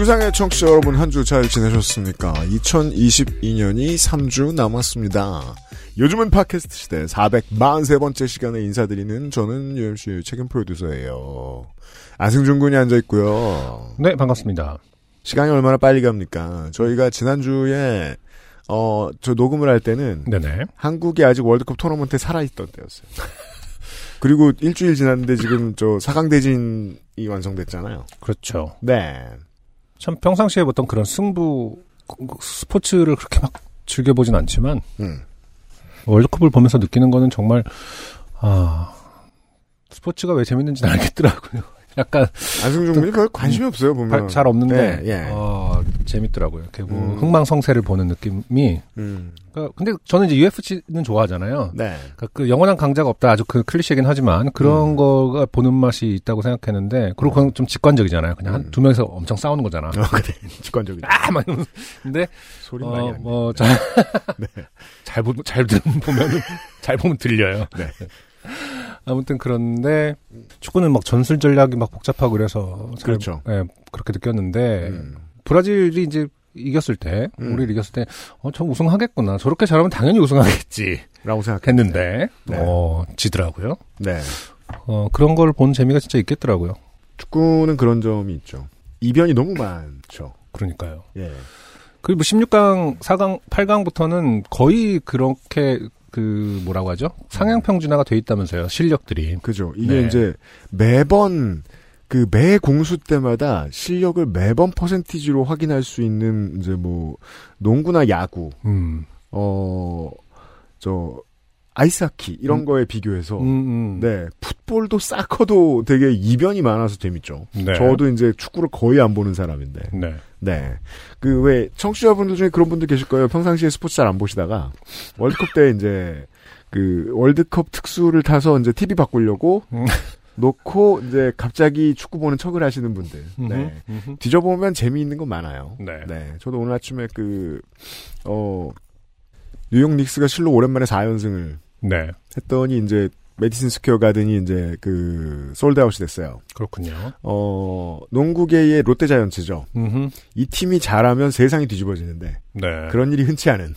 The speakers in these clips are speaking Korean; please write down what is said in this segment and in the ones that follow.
지구상의 청취자 여러분 한 주 잘 지내셨습니까? 2022년이 3주 남았습니다. 요즘은 팟캐스트 시대 443번째 시간에 인사드리는 저는 UMC 책임 프로듀서예요. 안승준 군이 앉아있고요. 네, 반갑습니다. 시간이 얼마나 빨리 갑니까? 저희가 지난주에 어, 저 녹음을 할 때는 네네. 한국이 아직 월드컵 토너먼트에 살아있던 때였어요. 그리고 일주일 지났는데 지금 저 4강 대진이 완성됐잖아요. 그렇죠. 네. 참 평상시에 보통 그런 승부 스포츠를 그렇게 막 즐겨보진 않지만 음. 월드컵을 보면서 느끼는 거는 정말 아 스포츠가 왜 재밌는지는 알겠더라고요. 약간 안승준 군이 별 관심이 없어요, 보면. 발- 잘 없는데 네, 예. 어, 재밌더라고요. 이렇게 뭐 음. 흥망성쇠를 보는 느낌이. 음. 그러니까 근데 저는 이제 UFC는 좋아하잖아요. 네. 그러니까 그 영원한 강자가 없다 아주 그 클리셰긴 하지만 그런 음. 거가 보는 맛이 있다고 생각했는데 그리고 그건 좀 직관적이잖아요. 그냥 한 음. 두 명이서 엄청 싸우는 거잖아. 어, 그래. 직관적이다. 아, 막. 근데 소리 많이 어, 안 뭐, 잘, 잘, 보, 잘 들- 보면은, 잘 보면 들려요. 네. 아무튼 그런데, 축구는 막 전술 전략이 막 복잡하고 그래서. 잘- 그렇죠. 예, 그렇게 느꼈는데, 음. 브라질이 이제 이겼을 때, 음. 우리를 이겼을 때, 어, 저 우승하겠구나. 저렇게 잘하면 당연히 우승하겠지. 라고 생각했는데. 했는데, 네. 어, 지더라고요. 네. 어, 그런 걸 본 재미가 진짜 있겠더라고요. 축구는 그런 점이 있죠. 이변이 너무 많죠. 그러니까요. 예. 그리고 뭐 16강, 4강, 8강부터는 거의 그렇게 그 뭐라고 하죠? 상향 평준화가 돼 있다면서요. 실력들이. 그죠. 이게 네. 이제 매번 그 매 공수 때마다 실력을 매번 퍼센티지로 확인할 수 있는 이제 뭐 농구나 야구, 음. 어, 저, 아이스하키 이런 음. 거에 비교해서 음, 음. 네, 풋볼도 사커도 되게 이변이 많아서 재밌죠. 네. 저도 이제 축구를 거의 안 보는 사람인데. 네. 네. 그 왜 청취자분들 중에 그런 분들 계실 거예요. 평상시에 스포츠 잘 안 보시다가 월드컵 때 이제 그 월드컵 특수를 타서 이제 TV 바꾸려고 음. 놓고 이제 갑자기 축구 보는 척을 하시는 분들. 네. 음흠. 뒤져보면 재미있는 건 많아요. 네. 네. 저도 오늘 아침에 그, 어, 뉴욕 닉스가 실로 오랜만에 4연승을 네. 했더니 이제 메디슨 스퀘어 가든이 이제 그 sold out이 됐어요. 그렇군요. 어, 농구계의 롯데 자이언츠죠. 음흠. 이 팀이 잘하면 세상이 뒤집어지는데 네. 그런 일이 흔치 않은.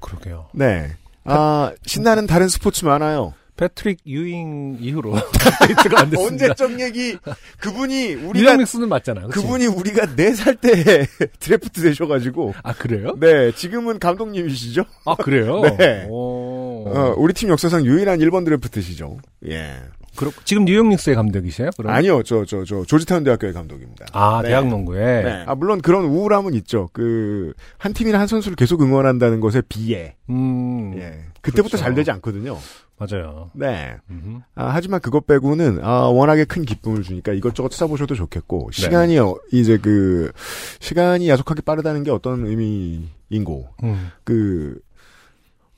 그러게요. 네. 아, 신나는 다른 스포츠 많아요. 패트릭 유잉 이후로 업데이트가 안 됐습니다. 언제적 얘기 그분이 우리가 real 닉스는 맞잖아. 그치? 그분이 우리가 4살 때 드래프트 되셔 가지고 아 그래요? 네, 지금은 감독님이시죠? 아 그래요? 네. 오. 어, 우리 팀 역사상 유일한 1번 드래프트시죠. 예. 그렇, 지금 뉴욕 닉스의 감독이세요? 그럼? 아니요, 저, 저, 저, 조지타운 대학교의 감독입니다. 아 네. 대학 농구에. 네. 아, 물론 그런 우울함은 있죠. 그, 한 팀이나 한 선수를 계속 응원한다는 것에 비해. 음. 예. 그때부터 그렇죠. 잘 되지 않거든요. 맞아요. 네. 음흠. 아, 하지만 그것 빼고는, 아, 워낙에 큰 기쁨을 주니까 이것저것 찾아보셔도 좋겠고, 네. 시간이, 어, 이제 그, 시간이 야속하게 빠르다는 게 어떤 의미인고, 음. 그,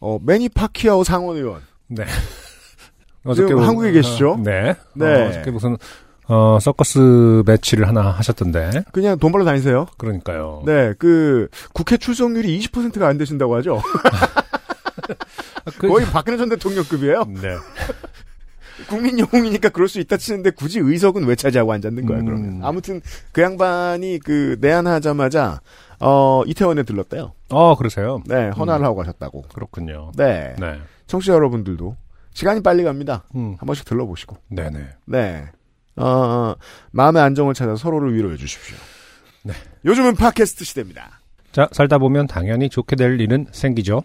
어, 매니 파키아오 상원 의원. 네. 뭐- 한국에 계시죠? 네. 네. 어, 어저께 무슨 어 서커스 매치를 하나 하셨던데. 그냥 돈 벌러 다니세요. 그러니까요. 네, 그, 국회 출석률이 20%가 안 되신다고 하죠. 아, 그- 거의 박근혜 전 대통령급이에요. 네. 국민 영웅이니까 그럴 수 있다 치는데 굳이 의석은 왜 차지하고 앉았는 거야, 음. 그러면. 아무튼, 그 양반이 그, 내한하자마자, 어, 이태원에 들렀대요. 어 그러세요. 네, 헌화를 하고 가셨다고. 그렇군요. 네. 네. 청취자 여러분들도 시간이 빨리 갑니다. 음. 한 번씩 들러보시고. 네네. 네. 어, 어, 마음의 안정을 찾아 서로를 위로해 주십시오. 네. 요즘은 팟캐스트 시대입니다. 자 살다 보면 당연히 좋게 될 일은 생기죠.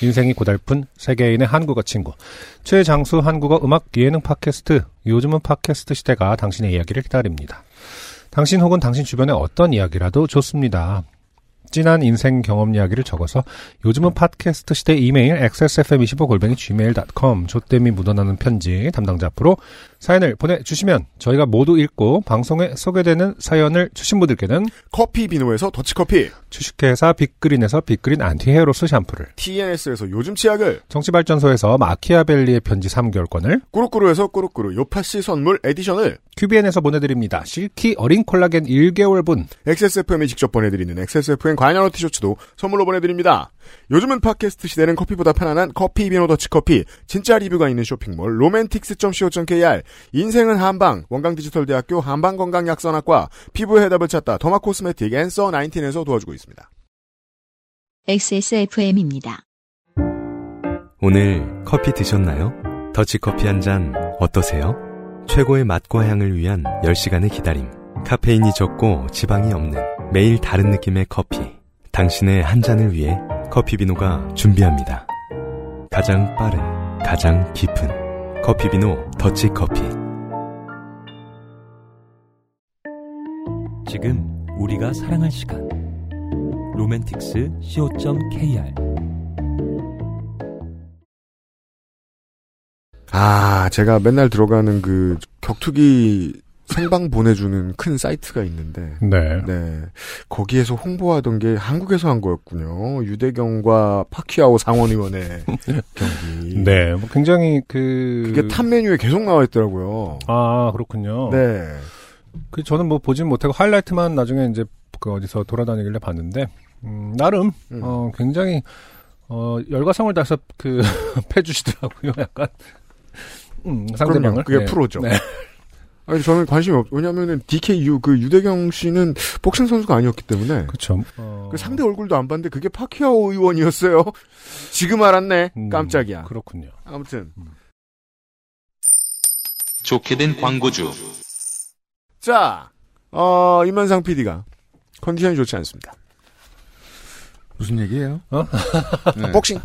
인생이 고달픈 세계인의 한국어 친구. 최장수 한국어 음악 예능 팟캐스트. 요즘은 팟캐스트 시대가 당신의 이야기를 기다립니다. 당신 혹은 당신 주변의 어떤 이야기라도 좋습니다. 진한 인생 경험 이야기를 적어서 요즘은 팟캐스트 시대 이메일 xsfm25골뱅이 gmail.com 조땜이 묻어나는 편지 담당자 앞으로 사연을 보내주시면 저희가 모두 읽고 방송에 소개되는 사연을 주신 분들께는 커피 비노에서 더치커피, 주식회사 빅그린에서 빅그린 안티 헤어로스 샴푸를 TNS에서 요즘 치약을, 정치발전소에서 마키아벨리의 편지 3개월권을 꾸루꾸루에서 꾸루꾸루 요파시 선물 에디션을, 큐비엔에서 보내드립니다. 실키 어린 콜라겐 1개월분 XSFM이 직접 보내드리는 XSFM 관여로 티셔츠도 선물로 보내드립니다. 요즘은 팟캐스트 시대는 커피보다 편안한 커피 비노 더치커피, 진짜 리뷰가 있는 쇼핑몰 로맨틱스.co.kr, 인생은 한방, 원광디지털대학교 한방건강약선학과, 피부의 해답을 찾다 더마 코스메틱 앤서 19에서 도와주고 있습니다. XSFM입니다. 오늘 커피 드셨나요? 더치커피 한 잔 어떠세요? 최고의 맛과 향을 위한 10시간의 기다림. 카페인이 적고 지방이 없는 매일 다른 느낌의 커피. 당신의 한 잔을 위해 커피비노가 준비합니다. 가장 빠른, 가장 깊은 커피비노 더치커피. 지금 우리가 사랑할 시간 로맨틱스 co.kr 아, 제가 맨날 들어가는 그 격투기 생방 보내주는 큰 사이트가 있는데, 네. 네. 거기에서 홍보하던 게 한국에서 한 거였군요. 유대경과 파키아오 상원의원의 경기. 네, 뭐 굉장히 그 그게 탑 메뉴에 계속 나와 있더라고요. 아 그렇군요. 네. 그 저는 뭐 보진 못하고 하이라이트만 나중에 이제 그 어디서 돌아다니길래 봤는데 음, 나름 음. 어 굉장히 어 열과성을 다해서 그 패주시더라고요. 약간 음, 상대방을 그럼요. 그게 네. 프로죠. 네. 아니, 저는 관심이 없, 왜냐면은 DKU, 그 유대경 씨는 복싱 선수가 아니었기 때문에. 그렇죠. 어, 그 상대 얼굴도 안 봤는데 그게 파키아오 의원이었어요. 지금 알았네. 음, 깜짝이야. 그렇군요. 아무튼. 좋게 된 광고주. 자, 어, 임만상 PD가 컨디션이 좋지 않습니다. 무슨 얘기예요? 어? 네. 복싱.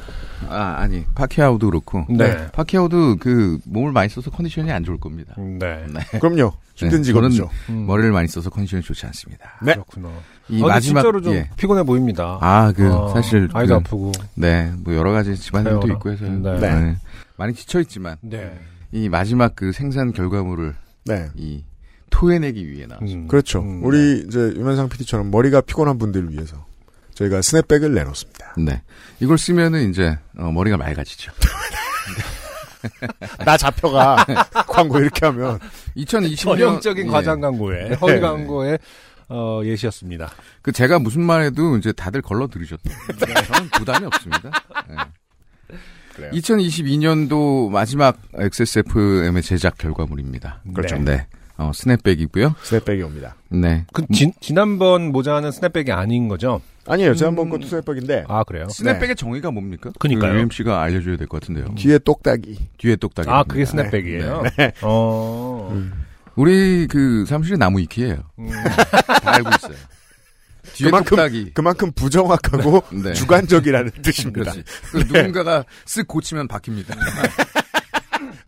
아, 아니. 파키아오도 그렇고. 네. 파키아오도 그 몸을 많이 써서 컨디션이 안 좋을 겁니다. 네. 네. 그럼요. 힘든 네, 직업이죠. 음, 머리를 많이 써서 컨디션이 좋지 않습니다. 네. 그렇구나. 이 아, 마지막 진짜로 좀 예. 피곤해 보입니다. 아, 그 어, 사실 아이도 그, 아프고. 네, 뭐 여러 가지 집안 일도 세월아. 있고 해서 네. 네. 많이 지쳐 있지만 네. 이 마지막 그 생산 결과물을 네. 이 토해내기 위해 나. 음, 그렇죠. 음, 우리 이제 유만상 PD처럼 머리가 피곤한 분들을 위해서 저희가 스냅백을 내놓습니다. 네. 이걸 쓰면은 이제 어, 머리가 맑아지죠. 나 잡혀가 광고 이렇게 하면 2020년 전형적인 예. 과장 광고에 허위 광고의 어, 예시였습니다. 그 제가 무슨 말해도 이제 다들 걸러 들으셨죠. 저는 부담이 없습니다. 네. 그래요. 2022년도 마지막 XSFM의 제작 결과물입니다. 그렇죠. 네. 어, 스냅백이고요. 스냅백이 옵니다. 네. 그 지, 지난번 모자는 스냅백이 아닌 거죠? 아니에요. 지난번 음. 것도 스냅백인데 아 그래요? 스냅백의 정의가 뭡니까? 그니까요. 그 UMC가 알려줘야 될 것 같은데요. 뒤에 똑딱이. 뒤에 똑딱이. 아 그게 스냅백이에요. 어. 음. 우리 그 사무실에 나무 위키예요. 음. 다 알고 있어요. 뒤에 그만큼- 똑딱이. 그만큼 부정확하고 네. 주관적이라는 뜻입니다. 그렇지. 그 누군가가 쓱 고치면 바뀝니다.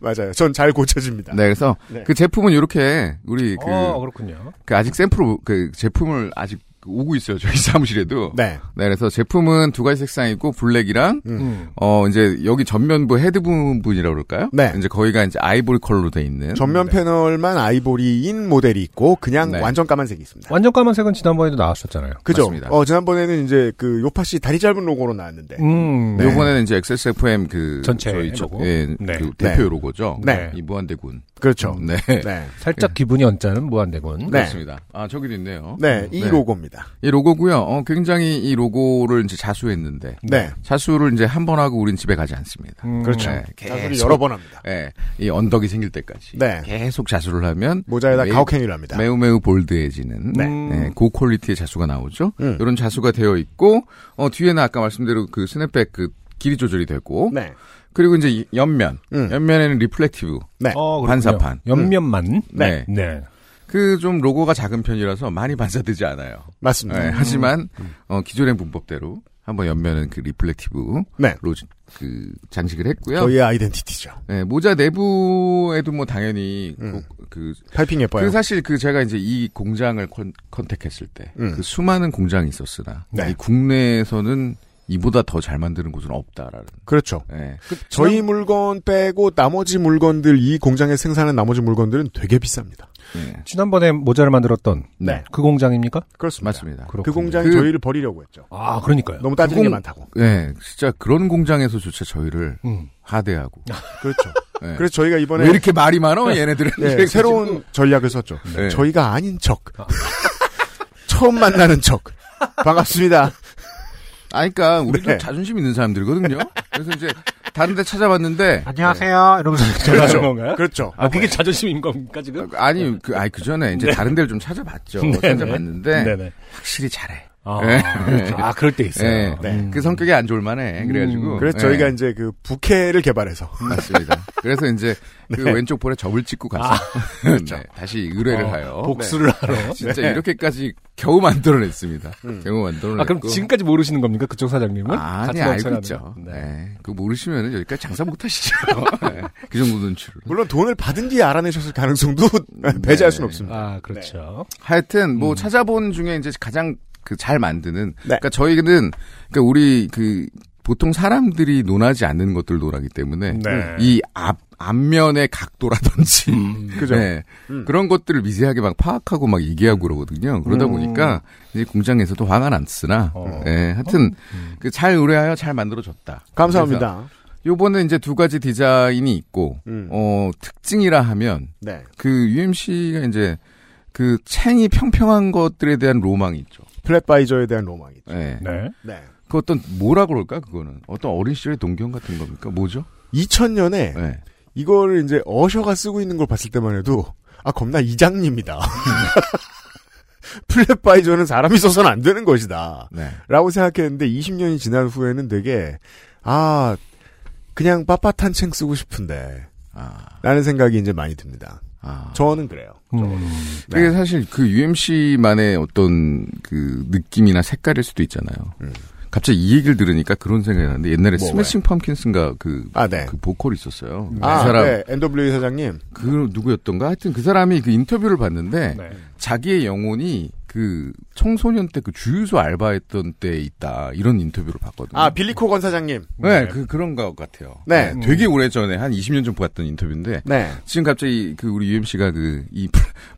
맞아요. 전 잘 고쳐집니다. 네, 그래서 네. 그 제품은 이렇게 우리 그, 어 그렇군요. 그 아직 샘플 그 제품을 아직 오고 있어요. 저희 사무실에도. 네. 네, 그래서 제품은 두 가지 색상이 있고 블랙이랑 음. 어 이제 여기 전면부 헤드 부분이라고 그럴까요? 네. 이제 거기가 이제 아이보리 컬러로 돼 있는. 전면 패널만 아이보리인 모델이 있고 그냥 네. 완전 까만색이 있습니다. 완전 까만색은 지난번에도 나왔었잖아요. 그죠? 맞습니다. 어, 지난번에는 이제 그 요팟시 다리 짧은 로고로 나왔는데. 음. 네. 요번에는 이제 XSFM 그 전체 저희 저- 로고? 예, 네. 그 대표 로고죠. 네. 이 무한대군. 그렇죠. 네. 네. 살짝 기분이 언짢은 무한대군. 네. 그렇습니다. 아 저기도 있네요. 네, 이 네. 로고입니다. 이 로고고요. 어, 굉장히 이 로고를 이제 자수했는데 네. 자수를 이제 한 번 하고 우린 집에 가지 않습니다. 음. 그렇죠. 네, 자수를 계속. 여러 번 합니다. 예, 이 언덕이 생길 때까지 네. 계속 자수를 하면 모자에다 매우- 가혹행위를 합니다. 매우 매우 bold해지는 네. 네, 고퀄리티의 자수가 나오죠. 음. 이런 자수가 되어 있고 어, 뒤에는 아까 말씀대로 그 스냅백 그 길이 조절이 되고 네. 그리고 이제 이 옆면 음. 옆면에는 reflective 네. 어. 반사판. 옆면만. 네. 네. 그 좀 로고가 작은 편이라서 많이 반사되지 않아요. 맞습니다. 네, 하지만 어, 기존의 문법대로 한번 옆면은 그 reflective로 네. 그 장식을 했고요. 저희의 아이덴티티죠. 네, 모자 내부에도 뭐 당연히 음. 그, 그, 테이핑 예뻐요. 그 사실 그 제가 이제 이 공장을 con, contact했을 때, 음. 그 수많은 공장이 있었으나, 네. 이 국내에서는 이보다 더 잘 만드는 곳은 없다라는. 그렇죠. 예. 저희 물건 빼고 나머지 물건들 이 공장에 생산한 나머지 물건들은 되게 비쌉니다. 예. 지난번에 모자를 만들었던 네. 그 공장입니까? 그렇습니다. 맞습니다. 그 그렇군요. 공장이 그- 저희를 버리려고 했죠. 아, 그러니까요. 너무 따지는 게 공- 많다고. 예, 진짜 그런 공장에서조차 저희를 음. 하대하고. 그렇죠. 예. 그래서 저희가 이번에 왜 이렇게 말이 많어, 얘네들은. 예, 이래가지고. 새로운 전략을 썼죠. 네. 저희가 아닌 척. 처음 만나는 척. 반갑습니다. 아, 그니까, 우리도 네. 자존심 있는 사람들이거든요. 그래서 이제, 다른 데 찾아봤는데. 안녕하세요. 이러면서 전화하는 건가요? 그렇죠. 아, 그게 자존심인 겁니까, 지금? 아니, 그, 아니, 그 전에 이제 다른 데를 좀 찾아봤죠. 찾아봤는데. 네네. 확실히 잘해. 아, 네. 아, 그럴 때 있어요. 예. 네. 그 성격이 안 좋을 만해. 그래가지고. 음. 그래서 예. 저희가 이제 그 부캐를 개발해서 맞습니다. 그래서 이제 그 네. 왼쪽 볼에 접을 찍고 가서 네, 다시 의뢰를 어, 하여 복수를 하러. 진짜 네. 이렇게까지 겨우 만들어냈습니다. 음. 겨우 만들어냈고. 아, 그럼 지금까지 모르시는 겁니까? 그쪽 사장님은? 아니 같이 알고 있죠. 거. 네. 네. 그거 모르시면 여기까지 장사 못 하시죠. 네. 그 정도 눈치로. 물론 돈을 받은 뒤에 알아내셨을 가능성도 배제할 수는 없습니다. 아, 그렇죠. 하여튼 뭐 음. 찾아본 중에 이제 가장 그 잘 만드는 네. 그러니까 저희는 그러니까 우리 그 보통 사람들이 논하지 않는 것들 논하기 때문에 네. 이 앞 앞면의 각도라든지 그죠? 네. 음. 그런 것들을 미세하게 막 파악하고 막 얘기하고 그러거든요. 그러다 음. 보니까 이제 공장에서도 화가 났으나 어. 예, 하여튼 음. 그잘 의뢰하여 잘 만들어졌다. 감사합니다. 요번에 이제 두 가지 디자인이 있고 음. 어 특징이라 하면 네. 그 UMC가 이제 그 챙이 평평한 것들에 대한 로망이 있죠. 플랫바이저에 대한 로망이죠. 예. 네. 네. 그 어떤 뭐라 그럴까 그거는 어떤 어린 시절의 동경 같은 겁니까? 뭐죠? 2000년에 예. 이거를 이제 어셔가 쓰고 있는 걸 봤을 때만 해도 아 겁나 이장님이다. 플랫바이저는 사람이 써서는 안 되는 것이다. 네. 라고 생각했는데 20년이 지난 후에는 되게 아 그냥 빳빳한 챙 쓰고 싶은데 아. 라는 생각이 이제 많이 듭니다. 아. 저는 그래요. 음. 그게 사실 그 UMC만의 어떤 그 느낌이나 색깔일 수도 있잖아요. 음. 갑자기 이 얘기를 들으니까 그런 생각이 나는데 옛날에 뭐, 스매싱 펌킨스인가 그, 아, 네. 그 보컬 있었어요. 아, 그 사람, 네. NW 사장님. 그 누구였던가? 하여튼 그 사람이 그 인터뷰를 봤는데 네. 자기의 영혼이 그 청소년 때 그 주유소 알바했던 때 있다. 이런 인터뷰를 봤거든요. 아, 빌리 코 건 사장님. 네, 네. 그, 그런 것 같아요. 네. 되게 오래 전에, 한 20년 전 봤던 인터뷰인데, 네. 지금 갑자기 그 우리 UMC가 그, 이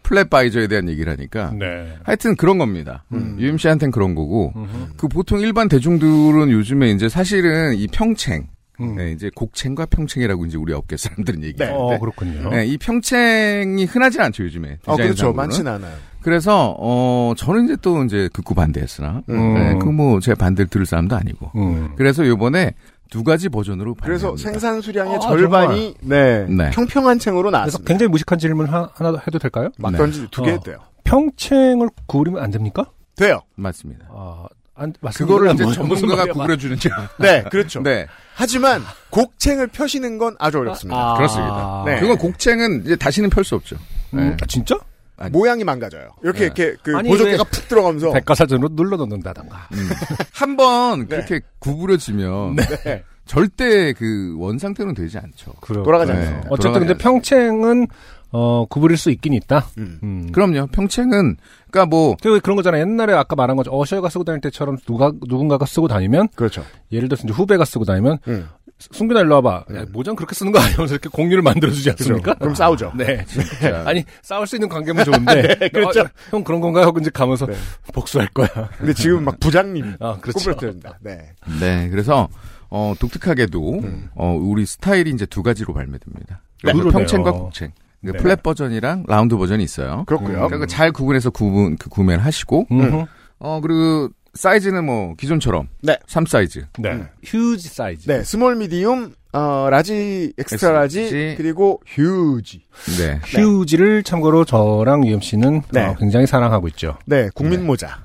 플랫 바이저에 대한 얘기를 하니까, 네. 하여튼 그런 겁니다. 음. UMC한테는 그런 거고, 음흠. 그 보통 일반 대중들은 요즘에 이제 사실은 이 평챙, 음. 네, 이제 곡챙과 평챙이라고 이제 우리 업계 사람들은 얘기하는데, 어, 그렇군요. 네, 이 평챙이 흔하진 않죠, 요즘에. 어, 그렇죠. 많지는 않아요. 그래서, 어, 저는 이제 또 이제 극구 반대했으나, 음. 네, 그 뭐, 제 반대를 들을 사람도 아니고. 음. 그래서 요번에 두 가지 버전으로 그래서 발매합니다. 생산 수량의 아, 절반이 네, 네. 평평한 챙으로 나왔습니다. 굉장히 무식한 질문 하, 하나 해도 될까요? 막 네. 던지 두개 어. 했대요. 평챙을 구부리면 안 됩니까? 돼요. 맞습니다. 아, 안, 맞습니다. 그거를 이제 뭐, 전문가가 무슨 말이야. 구부려 주는지. 네, 그렇죠. 네. 하지만 곡챙을 펴시는 건 아주 어렵습니다. 아, 그렇습니다. 네. 그건 곡챙은 이제 다시는 펼 수 없죠. 음, 네. 아, 진짜? 아니. 모양이 망가져요. 이렇게 네. 이렇게 그 아니, 보조개가 왜- 푹 들어가면서 백과사전으로 눌러 넣는다던가. 음. 한번 그렇게 구부려지면 네. 절대 그 원상태로는 되지 않죠. 그럼. 돌아가지 네. 않아요. 어쨌든 돌아가지 근데. 평챙은 어 구부릴 수 있긴 있다. 음. 음. 그럼요. 평챙은 그러니까 뭐그 그런 거잖아요. 옛날에 아까 말한 거죠. 어셔가 쓰고 다닐 때처럼 누가 누군가가 쓰고 다니면 그렇죠. 예를 들어서 이제 후배가 쓰고 다니면 음. 승균아 일로 와봐. 야, 모장 그렇게 쓰는 거 아니면서 이렇게 공유를 만들어주지 않습니까? 그럼 싸우죠. 네. 진짜. 아니 싸울 수 있는 관계면 좋은데. 그렇죠. 어, 형 그런 건가요? 하고 이제 가면서 네. 복수할 거야. 근데 지금 막 부장님 아 그렇죠. 꾸부러뜨린다. 네. 네. 그래서 어 독특하게도 음. 어 우리 스타일이 이제 두 가지로 발매됩니다. 네. 그러네요. 평챙과 곡챙. 그러니까 네. flat 버전이랑 라운드 버전이 있어요. 그렇고요. 그러니까 그잘 구분해서 구분 그 구매를 하시고 음. 어 그리고 사이즈는 뭐 기존처럼 네. 3 사이즈. 네. 휴지 사이즈. 네, small medium 어 large extra large 그리고 휴지. 네. 휴지를 참고로 저랑 유엠 씨는 네. 어, 굉장히 사랑하고 있죠. 네, 국민 모자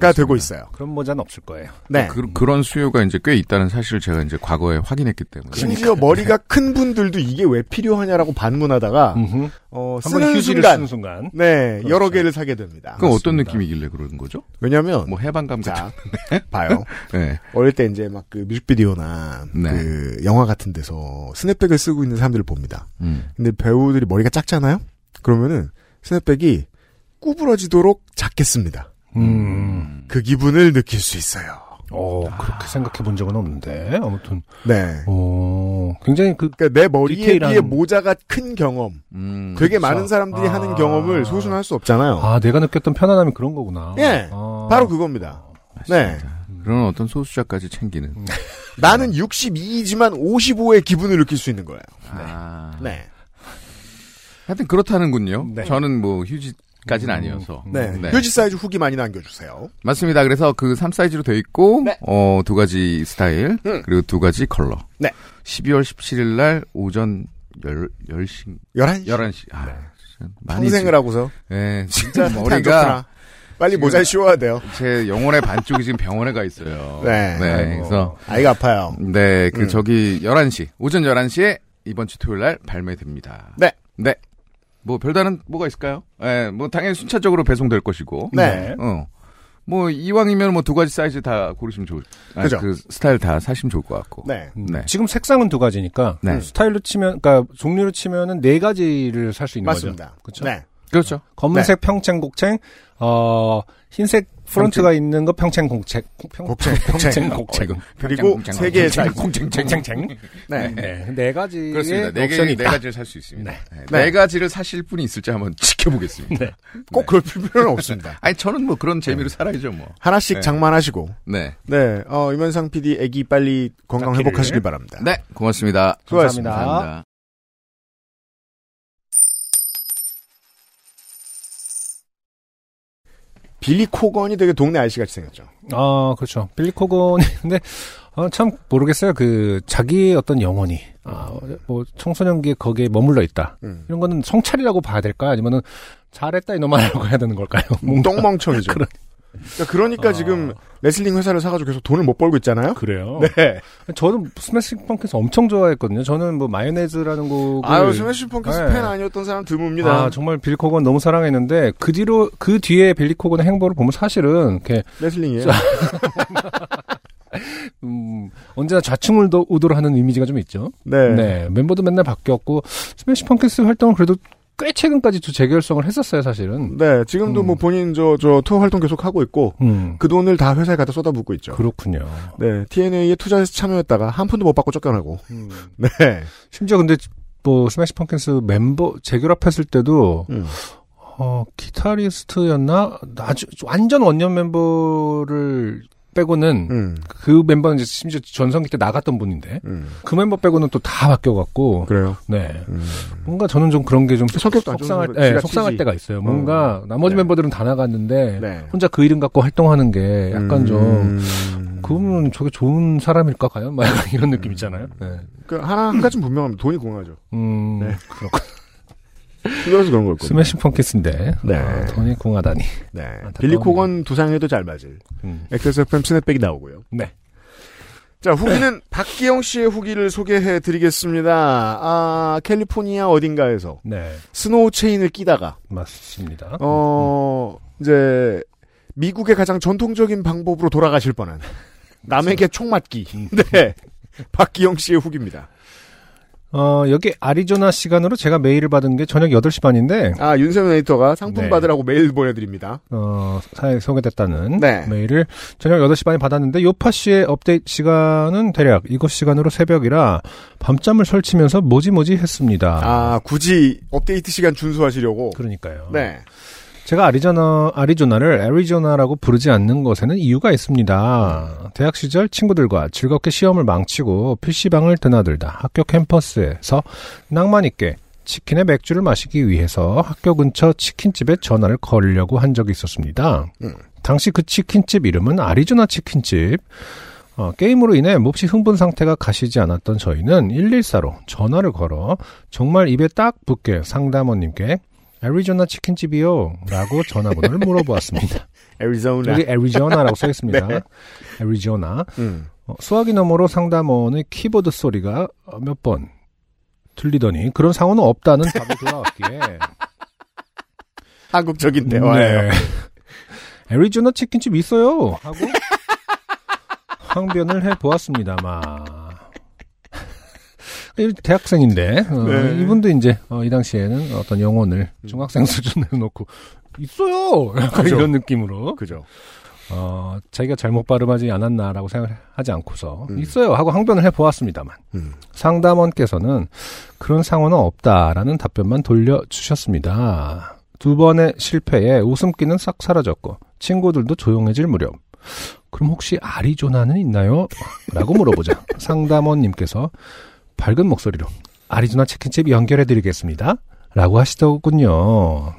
가 아, 되고 있어요. 그런 모자는 없을 거예요. 네. 그, 그런 수요가 이제 꽤 있다는 사실을 제가 이제 과거에 확인했기 때문에. 심지어 머리가 큰 분들도 이게 왜 필요하냐라고 반문하다가 음흠. 어, 쓰는 휴지를 순간 쓰는 순간. 네 그렇죠. 여러 개를 사게 됩니다. 그럼 어떤. 느낌이길래 그러는 거죠? 왜냐하면 뭐 해방감. 자 봐요. 네. 어릴 때 이제 막 그 뮤직비디오나 네. 그 영화 같은 데서 스냅백을 쓰고 있는 사람들을 봅니다. 음. 근데 배우들이 머리가 작잖아요. 그러면은 스냅백이 구부러지도록 작겠습니다. 음. 그 기분을 느낄 수 있어요. 어, 그렇게 생각해 본 적은 없는데. 아무튼, 네. 어, 굉장히 그, 그러니까 내 머리에 디테일한- 비해 모자가 큰 경험. 음. 되게 그렇죠. 많은 사람들이 아. 하는 경험을 소신할 수 없잖아요. 아, 내가 느꼈던 편안함이 그런 거구나. 예, 아. 바로 그겁니다. 네. 그런 어떤 소수자까지 챙기는. 나는 62이지만 55의 기분을 느낄 수 있는 거예요. 아. 네. 하여튼 그렇다는군요. 네. 저는 뭐 휴지 까지는 음, 아니어서. 네. 네. 휴지 사이즈 후기 많이 남겨주세요. 맞습니다. 그래서 그 3 사이즈로 되어 있고, 네. 어, 두 가지 스타일, 음. 그리고 두 가지 컬러. 네. 12월 17일 날 오전 10, 10시, 11시. 11시. 아, 진짜 많이. 평생을 하고서. 예, 진짜 진짜 머리가. 빨리 모자를 씌워야 돼요. 제 영혼의 반쪽이 지금 병원에 가 있어요. 네. 네. 그래서, 아이가 아파요. 네, 그 음. 저기 11시, 오전 11시에 이번 주 토요일 날 발매됩니다. 네. 네. 뭐 별다른 뭐가 있을까요? 예, 뭐 당연히 순차적으로 배송될 것이고. 네. 어. 뭐 이왕이면 뭐 두 가지 사이즈 다 고르시면 좋을. 아, 그죠. 그 스타일 다 사시면 좋을 것 같고. 네. 음, 네. 지금 색상은 두 가지니까 네. 스타일로 치면 그러니까 종류로 치면은 네 가지를 살 수 있는 맞습니다. 거죠. 그렇죠. 네. 그렇죠. 검은색 평챙 곡챙, 어 흰색 front가 있는 거 평챙 곡챙, 평, 평챙 곡챙. 곡챙. 그리고 세 개의 사이즈. 콩챙챙챙. 네. 네, 네 가지의 그렇습니다. 네, 개, 네. 가지를 살 수 있습니다. 네. 네. 네. 네 가지를 사실 분이 있을지 한번 지켜보겠습니다. 네. 꼭 그럴 필요는 없습니다. 아니 저는 뭐 그런 재미로 살아야죠 뭐. 하나씩 네. 장만하시고. 네. 네. 어, 이면상 PD 애기 빨리 건강. 회복하시길 바랍니다. 네. 고맙습니다. 수고하셨습니다. 감사합니다. 빌리 코건이 되게 동네 아저씨같이 생겼죠. 아, 그렇죠. 빌리 코건이 근데 어, 참 모르겠어요. 그 자기의 어떤 영혼이 아, 뭐 청소년기에 거기에 머물러 있다. 음. 이런 거는 성찰이라고 봐야 될까요? 아니면은 잘했다 이놈아라고 해야 되는 걸까요? 똥멍청이죠. 그런- 그러니까, 그러니까 아. 지금 레슬링 회사를 사가지고 계속 돈을 못 벌고 있잖아요. 그래요. 네. 저는 스매싱 펌킨스 엄청 좋아했거든요. 저는 뭐 마요네즈라는 곡을 아유 스매싱 펌킨스 네. 팬 아니었던 사람 드뭅니다. 아, 정말 빌리 코건 너무 사랑했는데 그 뒤로 그 뒤에 빌리 코건의 행보를 보면 사실은 이렇게 레슬링이에요. 음, 언제나 좌충우돌 하는 이미지가 좀 있죠. 네. 네. 멤버도 맨날 바뀌었고 스매시 펑크스 활동을 그래도 꽤 최근까지 또 재결성을 했었어요, 사실은. 네, 지금도 음. 뭐 본인 저, 저 투어 활동 계속 하고 있고, 음. 그 돈을 다 회사에 갖다 쏟아붓고 있죠. 그렇군요. 네, TNA에 투자해서 참여했다가 한 푼도 못 받고 쫓겨나고. 음. 네. 심지어 근데 뭐 스매시 펑크스 멤버 재결합했을 때도 음. 어 기타리스트였나 아주 완전 원년 멤버를 빼고는 음. 그 멤버는 이제 심지어 전성기 때 나갔던 분인데 음. 그 멤버 빼고는 또 다 바뀌어갖고 그래요. 네 음. 뭔가 저는 좀 그런 게 좀 속상할 거 네, 속상할. 때가 있어요. 뭔가 나머지 네. 멤버들은 다 나갔는데 네. 혼자 그 이름 갖고 활동하는 게 약간 좀 음. 그분은 저게 좋은 사람일까 과연? 막 이런 느낌 있잖아요. 네. 그 하나 한 가지 분명합니다. 돈이 궁하죠. 음, 네. 그렇고 그래서 그런 걸 거예요. 스매시 펑키스인데 네. 아, 돈이 궁하다니. 네. 빌리 코건 두상에도 잘 맞을. 음. XSFM snapback이 나오고요. 네. 자, 후기는 박기영 씨의 후기를 소개해 드리겠습니다. 아, 캘리포니아 어딘가에서 네, 스노우 체인을 끼다가, 맞습니다. 어, 이제, 미국의 가장 전통적인 방법으로 돌아가실 뻔한 남에게 총 맞기. 네. 박기영 씨의 후기입니다. 어, 여기 아리조나 시간으로 제가 메일을 받은 게 저녁 8시 반인데, 아, 윤세민 에디터가 상품 네. 받으라고 메일 보내드립니다. 어, 사에 소개됐다는 네. 메일을 저녁 8시 반에 받았는데, 요파 씨의 업데이트 시간은 대략 이곳 시간으로 새벽이라 밤잠을 설치면서 뭐지 뭐지 했습니다. 아, 굳이 업데이트 시간 준수하시려고. 그러니까요. 네. 제가 아리조나, 아리조나를 애리조나라고 부르지 않는 것에는 이유가 있습니다. 대학 시절 친구들과 즐겁게 시험을 망치고 PC방을 드나들다 학교 캠퍼스에서 낭만 있게 치킨에 맥주를 마시기 위해서 학교 근처 치킨집에 전화를 걸려고 한 적이 있었습니다. 음. 당시 그 치킨집 이름은 아리조나 치킨집. 어, 게임으로 인해 몹시 흥분 상태가 가시지 않았던 저희는 114로 전화를 걸어 정말 입에 딱 붙게 상담원님께 애리조나 치킨집이요? 라고 전화번호를 물어보았습니다. 애리조나. 여기 애리조나라고 써 있습니다. 네. 애리조나. 음. 어, 수화기 너머로 상담원의 키보드 소리가 어, 몇번 들리더니 그런 상황은 없다는 답이 돌아왔기에 한국적인 대화예요. 네. 애리조나 치킨집 있어요 하고 항변을 해보았습니다만 대학생인데 어, 네. 이분도 이제 어, 이 당시에는 어떤 영혼을 중학생 수준으로 놓고 있어요. 약간. 이런 느낌으로 그죠. 어, 자기가 잘못 발음하지 않았나라고 생각하지 않고서 음. 있어요 하고 항변을 해 보았습니다만 음. 상담원께서는 그런 상황은 없다라는 답변만 돌려 주셨습니다. 두 번의 실패에 웃음기는 싹 사라졌고 친구들도 조용해질 무렵 그럼 혹시 아리조나는 있나요? 라고 물어보자 상담원님께서 밝은 목소리로 아리조나 치킨집 연결해드리겠습니다. 라고 하시더군요.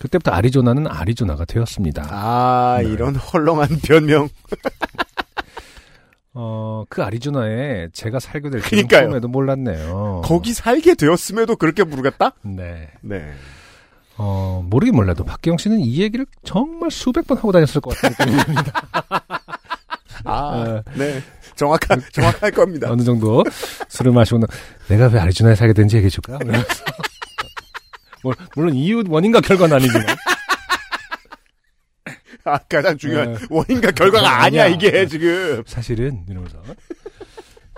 그때부터 아리조나는 아리조나가 되었습니다. 아, 네. 이런 헐렁한 변명. 어, 그 아리조나에 제가 살게 될 줄은. 꿈에도 몰랐네요. 거기 살게 되었음에도 그렇게 부르겠다? 네. 네. 어, 모르긴 몰라도 박기영 씨는 이 얘기를 정말 수백 번 하고 다녔을 것 같은 느낌입니다. 아, 네. 정확한, 정확할 겁니다. 어느 정도 술을 마시고 는 내가 왜 아리조나에 살게 된지 얘기해 줄까? 뭐, 물론 이유, 원인과 결과는 아니지만. 아, 가장 중요한 네. 원인과 결과가 아니야, 아니야. 이게 지금. 사실은 이러면서.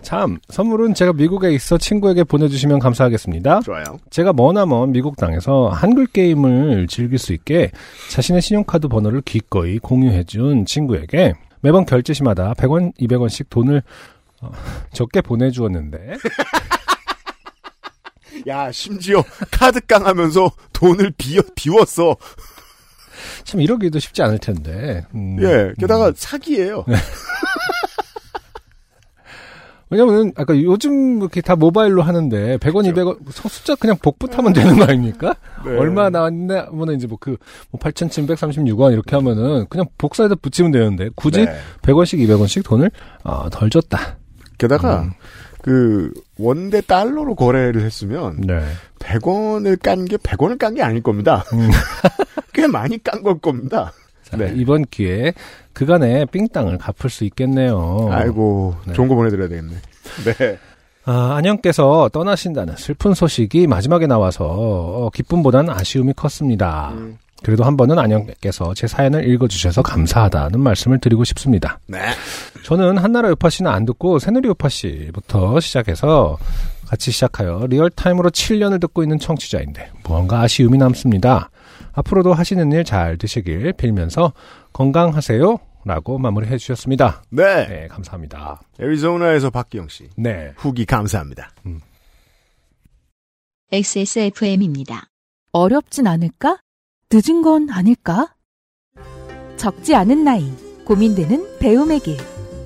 참, 선물은 제가 미국에 있어 친구에게 보내주시면 감사하겠습니다. 좋아요. 제가 머나먼 미국 땅에서 한글 게임을 즐길 수 있게 자신의 신용카드 번호를 기꺼이 공유해준 친구에게 매번 결제 시마다 100원, 200원씩 돈을 어, 적게 보내주었는데 야, 심지어 카드 깡 하면서 돈을 비워, 비웠어. 참 이러기도 쉽지 않을 텐데. 음, 예, 게다가 음. 사기예요. 왜냐면 아까 요즘 이렇게 다 모바일로 하는데 100원, 그렇죠. 200원 숫자 그냥 복붙하면 되는 거 아닙니까? 네. 얼마 나왔냐 하면 이제 뭐그 뭐 8,736원 이렇게 하면은 그냥 복사해서 붙이면 되는데 굳이 네. 100원씩 200원씩 돈을 어, 덜 줬다. 게다가 음. 그 원대 달러로 거래를 했으면 네. 100원을 깐 게 100원을 깐 게 아닐 겁니다. 음. 꽤 많이 깐 걸 겁니다. 자, 네. 이번 기회에 그간의 삥땅을 갚을 수 있겠네요. 아이고 네. 좋은 거 보내드려야 되겠네. 네. 아, 안녕께서 떠나신다는 슬픈 소식이 마지막에 나와서 어, 기쁨보다는 아쉬움이 컸습니다. 음. 그래도 한 번은 안녕께서 제 사연을 읽어주셔서 감사하다는 말씀을 드리고 싶습니다. 네. 저는 한나라 요파 씨는 안 듣고 새누리 요파 씨부터 시작해서 같이 시작하여 real time으로 7년을 듣고 있는 청취자인데 무언가 아쉬움이 남습니다. 앞으로도 하시는 일 잘 되시길 빌면서 건강하세요. 라고 마무리해 주셨습니다. 네. 네, 감사합니다. 애리조나에서 박기영 씨 네. 후기 감사합니다. XSFM입니다. 어렵진 않을까? 늦은 건 아닐까? 적지 않은 나이, 고민되는 배움의 길.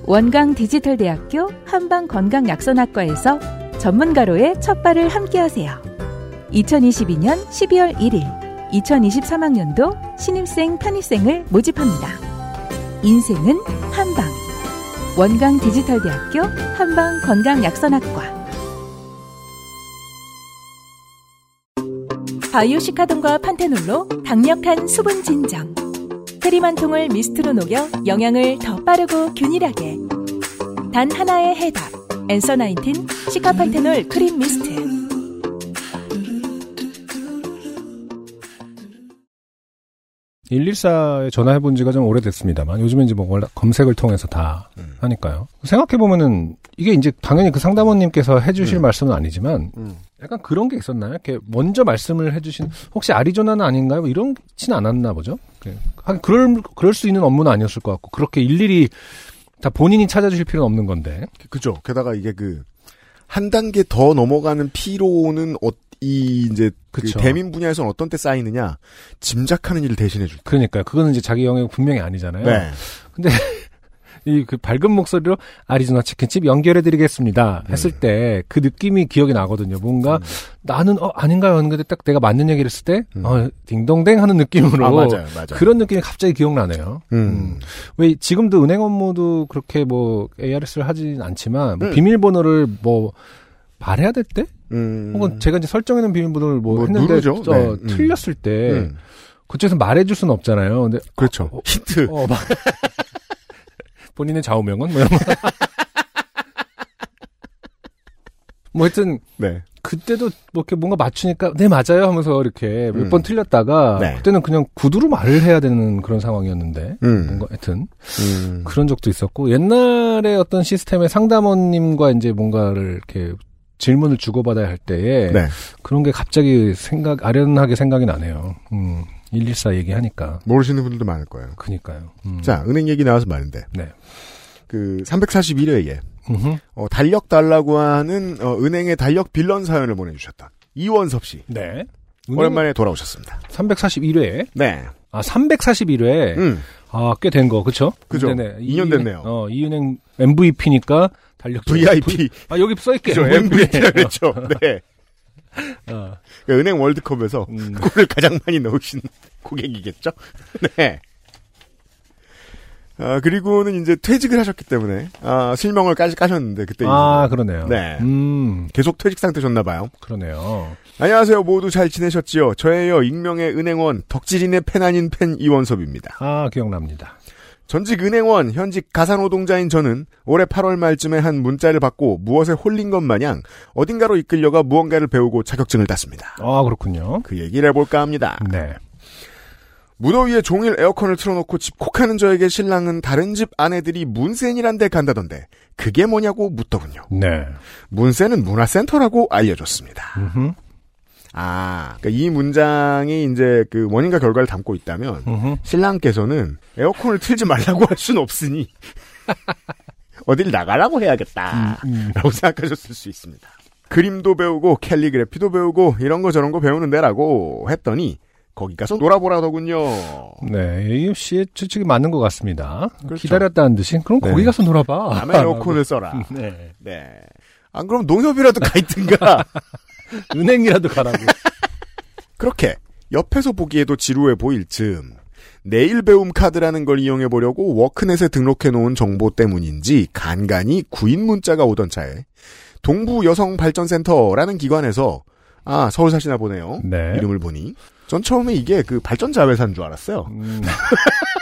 원강 디지털 대학교 한방 건강 약선학과에서 전문가로의 첫 발을 함께 하세요. 2022년 12월 1일, 2023학년도 신입생 편입생을 모집합니다. 인생은 한방. 원강 디지털대학교 한방 건강약선학과. 바이오시카돈과 판테놀로 강력한 수분 진정. 크림 한 통을 미스트로 녹여 영양을 더 빠르고 균일하게. 단 하나의 해답. 엔서 나인틴 시카판테놀 크림 미스트. 114에 전화해 본 지가 좀 오래됐습니다만 요즘엔 이제 뭐 검색을 통해서 다 음. 하니까요. 생각해 보면은 이게 이제 당연히 그 상담원님께서 해 주실 음. 말씀은 아니지만 음. 약간 그런 게 있었나요? 이렇게 먼저 말씀을 해 주신 혹시 아리조나는 아닌가요? 뭐 이런지는 않았나 보죠. 그, 하긴 그럴 그럴 수 있는 업무는 아니었을 것 같고 그렇게 일일이 다 본인이 찾아주실 필요는 없는 건데. 그죠. 게다가 이게 그 한 단계 더 넘어가는 피로는 어, 이 이제 그. 대민 분야에서는 어떤 때 쌓이느냐 짐작하는 일을 대신해 줄 때. 그러니까요. 그거는 이제 자기 영역 분명히 아니잖아요. 네. 이그 밝은 목소리로 아리조나 치킨집 연결해 드리겠습니다. 했을 음. 때그 느낌이 기억이 나거든요. 뭔가 나는 어 아닌가요? 했는데 딱 내가 맞는 얘기를 했을 때 음. 어, 딩동댕 하는 느낌으로 아 맞아요, 맞아요. 그런 느낌이 갑자기 기억나네요. 음. 왜 지금도 은행 업무도 그렇게 뭐 ARS를 하진 않지만 뭐 음. 비밀번호를 뭐 말해야 될 때? 음. 혹은 제가 이제 설정해놓은 비밀번호를 뭐, 뭐 했는데 누르죠. 저, 네. 음. 틀렸을 때 음. 그쪽에서 말해줄 수는 없잖아요. 근데 그렇죠. 어, 힌트. 어, 막 본인의 좌우명은 뭐 이런 거. 뭐 하여튼 네. 그때도 뭐 이렇게 뭔가 맞추니까 네 맞아요 하면서 이렇게 몇 음. 번 틀렸다가 네. 그때는 그냥 구두로 말을 해야 되는 그런 상황이었는데 음. 뭔가 하여튼 음. 그런 적도 있었고 옛날에 어떤 시스템의 상담원님과 이제 뭔가를 이렇게 질문을 주고받아야 할 때에 네. 그런 게 갑자기 생각 아련하게 생각이 나네요. 음, 114 얘기하니까. 모르시는 분들도 많을 거예요. 그니까요. 음. 자, 은행 얘기 나와서 말인데. 네. 그 341회에 음흠. 어, 달력 달라고 하는 어, 은행의 달력 빌런 사연을 보내주셨던 이원섭 씨. 네. 오랜만에 돌아오셨습니다. 341회. 네. 아, 341회. 음. 아, 꽤 된 거, 그쵸? 그죠. 네네. 2년 이은행- 됐네요. 어, 이 은행 MVP니까 달력. VIP. 아, 여기 써있게. 그죠. MVP라 그랬죠. 네. 어, 그 은행 월드컵에서 음. 골을 가장 많이 넣으신 고객이겠죠? 네. 아, 그리고는 이제 퇴직을 하셨기 때문에, 아, 실명을 까지 까셨는데, 그때. 아. 그러네요. 네. 음, 계속 퇴직 상태셨나봐요. 그러네요. 안녕하세요. 모두 잘 지내셨지요? 저예요. 익명의 은행원, 덕질인의 팬 아닌 팬 이원섭입니다. 아, 기억납니다. 전직 은행원, 현직 가사노동자인 저는 올해 8월 말쯤에 한 문자를 받고 무엇에 홀린 것 마냥 어딘가로 이끌려가 무언가를 배우고 자격증을 땄습니다. 아, 그렇군요. 그 얘기를 해볼까 합니다. 네. 무더위에 종일 에어컨을 틀어놓고 집콕하는 저에게 신랑은 다른 집 아내들이 문센이란 데 간다던데 그게 뭐냐고 묻더군요. 네. 문센은 문화센터라고 알려줬습니다. 음흠. 아, 그러니까 이 문장이 이제 그 원인과 결과를 담고 있다면 음흠. 신랑께서는 에어컨을 틀지 말라고 할 수는 없으니 어딜 나가라고 해야겠다. 음. 라고 생각하셨을 수 있습니다. 그림도 배우고 캘리그래피도 배우고 이런 거 저런 거 배우는 데라고 했더니 거기 가서 놀아보라더군요. 네, AU 씨의 추측이 맞는 것 같습니다. 그렇죠. 기다렸다는 듯이 그럼 네. 거기 가서 놀아봐. 남의 에어컨을 써라. 네. 네. 안 그럼 농협이라도 가 있든가. 은행이라도 가라고. 그렇게 옆에서 보기에도 지루해 보일 즈음 내일 배움 카드라는 걸 이용해 보려고 워크넷에 등록해 놓은 정보 때문인지 간간히 구인 문자가 오던 차에 동부 여성 발전센터라는 기관에서 아 서울 사시나 보네요. 네. 이름을 보니 전 처음에 이게 그 발전 자회사인 줄 알았어요. 음,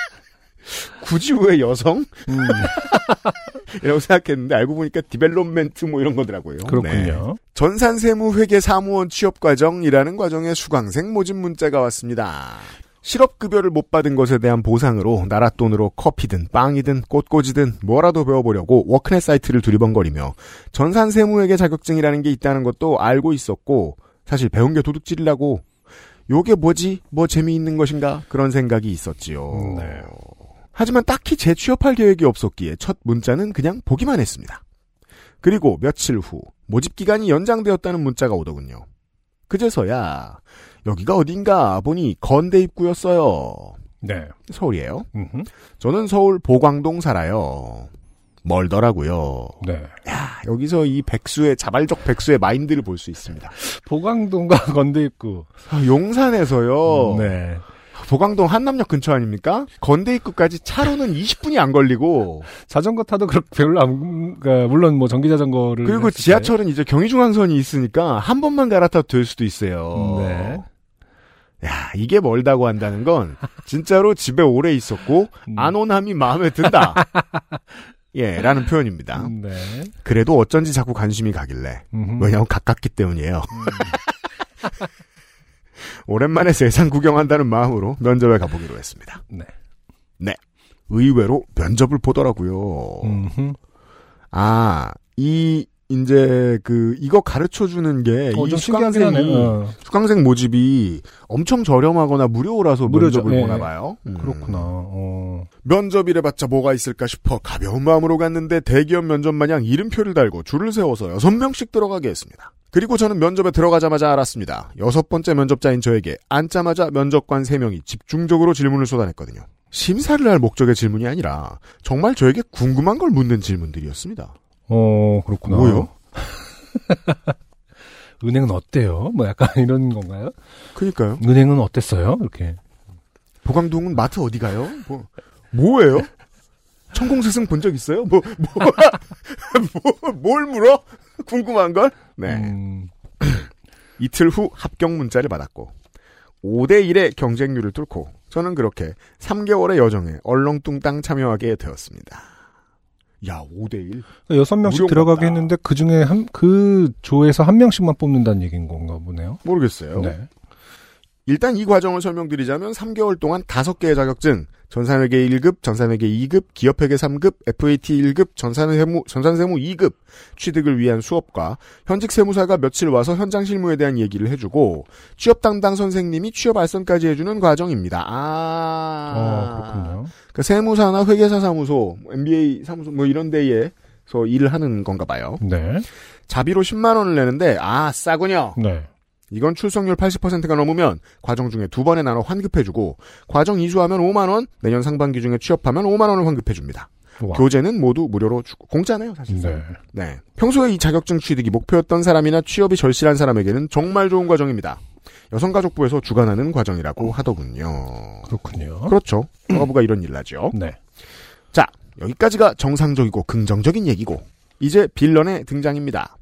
굳이 왜 여성? 음, 이라고 생각했는데 알고 보니까 development 뭐 이런 거더라고요. 네. 그렇군요. 전산세무회계 사무원 취업과정이라는 과정에 수강생 모집 문자가 왔습니다. 실업급여를 못 받은 것에 대한 보상으로 나라 돈으로 커피든 빵이든 꽃꽂이든 뭐라도 배워보려고 워크넷 사이트를 두리번거리며 전산세무회계 자격증이라는 게 있다는 것도 알고 있었고 사실 배운 게 도둑질이라고 요게 뭐지? 뭐 재미있는 것인가? 그런 생각이 있었지요. 네. 하지만 딱히 재취업할 계획이 없었기에 첫 문자는 그냥 보기만 했습니다. 그리고 며칠 후 모집 기간이 연장되었다는 문자가 오더군요. 그제서야 여기가 어딘가 보니 건대 입구였어요. 네. 서울이에요. 음흠. 저는 서울 보광동 살아요. 멀더라고요. 네. 야, 여기서 이 백수의 자발적 백수의 마인드를 볼 수 있습니다. 보강동과 건대 입구. 아, 용산에서요. 네. 보광동 한남역 근처 아닙니까? 건대 입구까지 차로는 20분이 안 걸리고 자전거 타도 그렇게 별로 안, 그러니까 물론 뭐 전기 자전거를. 그리고. 지하철은 이제 경의중앙선이 있으니까 한 번만 갈아타도 될 수도 있어요. 네. 야, 이게 멀다고 한다는 건 진짜로 집에 오래 있었고 음. 안온함이 마음에 든다. 예, 라는 표현입니다. 네. 그래도 어쩐지 자꾸 관심이 가길래. 음흠. 왜냐면 가깝기 때문이에요. 오랜만에 세상 구경한다는 마음으로 면접에 가보기로 했습니다. 네. 네. 의외로 면접을 보더라고요. 음흠. 아, 이, 이제, 그, 이거 가르쳐 주는 게, 어, 이 신기하긴. 수강생이, 어. 수강생 모집이 엄청 저렴하거나 무료라서 무료죠. 면접을 예. 보나 봐요. 음. 그렇구나. 어. 면접이래봤자 뭐가 있을까 싶어 가벼운 마음으로 갔는데 대기업 면접 마냥 이름표를 달고 줄을 세워서 여섯 명씩 들어가게 했습니다. 그리고 저는 면접에 들어가자마자 알았습니다. 여섯 번째 면접자인 저에게 앉자마자 면접관 세 명이 집중적으로 질문을 쏟아냈거든요. 심사를 할 목적의 질문이 아니라 정말 저에게 궁금한 걸 묻는 질문들이었습니다. 어, 그렇구나. 뭐요? 은행은 어때요? 뭐 약간 이런 건가요? 그니까요. 은행은 어땠어요? 이렇게. 보강동은 마트 어디 가요? 뭐, 뭐예요? 천공스승 본 적 있어요? 뭐, 뭐, 뭐, 뭘 물어? 궁금한 걸? 네. 음, 이틀 후 합격 문자를 받았고 5대1의 경쟁률을 뚫고 저는 그렇게 3개월의 여정에 얼렁뚱땅 참여하게 되었습니다. 야, 5대1? 여섯 명씩 무료 들어가게 같다. 했는데 그 중에 한, 그 조에서 한 명씩만 뽑는다는 얘기인 건가 보네요. 모르겠어요. 네. 일단 이 과정을 설명드리자면 3개월 동안 5개의 자격증, 전산회계 1급, 전산회계 2급, 기업회계 3급, FAT 1급, 전산세무, 전산세무 2급 취득을 위한 수업과 현직 세무사가 며칠 와서 현장 실무에 대한 얘기를 해주고 취업 담당 선생님이 취업 알선까지 해주는 과정입니다. 아, 어, 그렇군요. 그러니까 세무사나 회계사 사무소, MBA 사무소 뭐 이런 데에 서 일을 하는 건가 봐요. 네. 자비로 10만 원을 내는데 아 싸군요. 네. 이건 출석률 80%가 넘으면 과정 중에 두 번에 나눠 환급해주고 과정 이수하면 5만 원, 내년 상반기 중에 취업하면 5만 원을 환급해줍니다. 와. 교재는 모두 무료로 주고 공짜네요 사실. 네. 네. 평소에 이 자격증 취득이 목표였던 사람이나 취업이 절실한 사람에게는 정말 좋은 과정입니다. 여성가족부에서 주관하는 과정이라고 하더군요. 그렇군요. 그렇죠. 허가부가 이런 일을 하죠. 네. 자, 여기까지가 정상적이고 긍정적인 얘기고 이제 빌런의 등장입니다.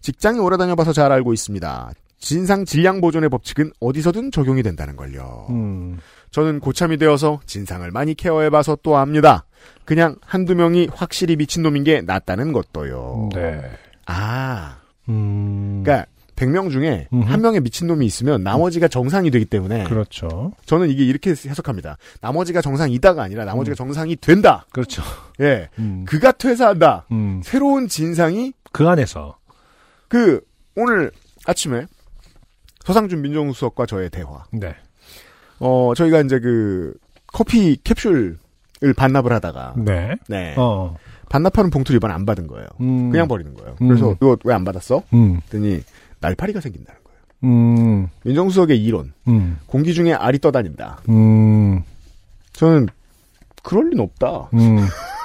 직장에 오래 다녀봐서 잘 알고 있습니다. 진상 질량 보존의 법칙은 어디서든 적용이 된다는 걸요. 음. 저는 고참이 되어서 진상을 많이 케어해봐서 또 압니다. 그냥 한두 명이 확실히 미친놈인 게 낫다는 것도요. 네. 아, 음. 그러니까 100명 중에 음흠. 한 명의 미친놈이 있으면 나머지가 정상이 되기 때문에 그렇죠. 저는 이게 이렇게 해석합니다. 나머지가 정상이다가 아니라 나머지가 정상이 된다. 그렇죠. 예. 음. 그가 퇴사한다. 음. 새로운 진상이 그 안에서. 그 오늘 아침에 서상준 민정수석과 저의 대화. 네. 어 저희가 이제 그 커피 캡슐을 반납을 하다가 네. 네 어. 반납하는 봉투를 이번 안 받은 거예요. 음. 그냥 버리는 거예요. 음. 그래서 이거 왜 안 받았어? 음. 그랬더니 날파리가 생긴다는 거예요. 음. 민정수석의 이론. 음. 공기 중에 알이 떠다닌다. 음. 저는 그럴 리는 없다.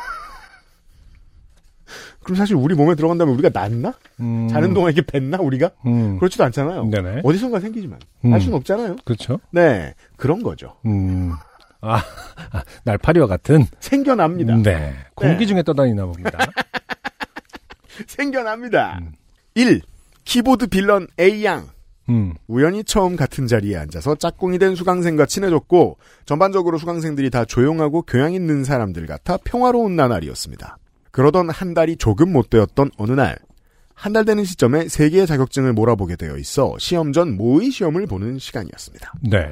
음. 그럼 사실 우리 몸에 들어간 다면 우리가 낫나? 음. 자는 동안 이게 뱉나 우리가? 음. 그렇지도 않잖아요. 네네. 어디선가 생기지만 음. 알 수는 없잖아요. 그렇죠. 네 그런 거죠. 음. 아, 아, 날파리와 같은. 생겨납니다. 네. 공기 중에 떠다니나 봅니다. 생겨납니다. 음. 1. 키보드 빌런 A양. 음. 우연히 처음 같은 자리에 앉아서 짝꿍이 된 수강생과 친해졌고 전반적으로 수강생들이 다 조용하고 교양 있는 사람들 같아 평화로운 나날이었습니다. 그러던 한 달이 조금 못 되었던 어느 날, 한 달 되는 시점에 세 개의 자격증을 몰아보게 되어 있어 시험 전 모의 시험을 보는 시간이었습니다. 네.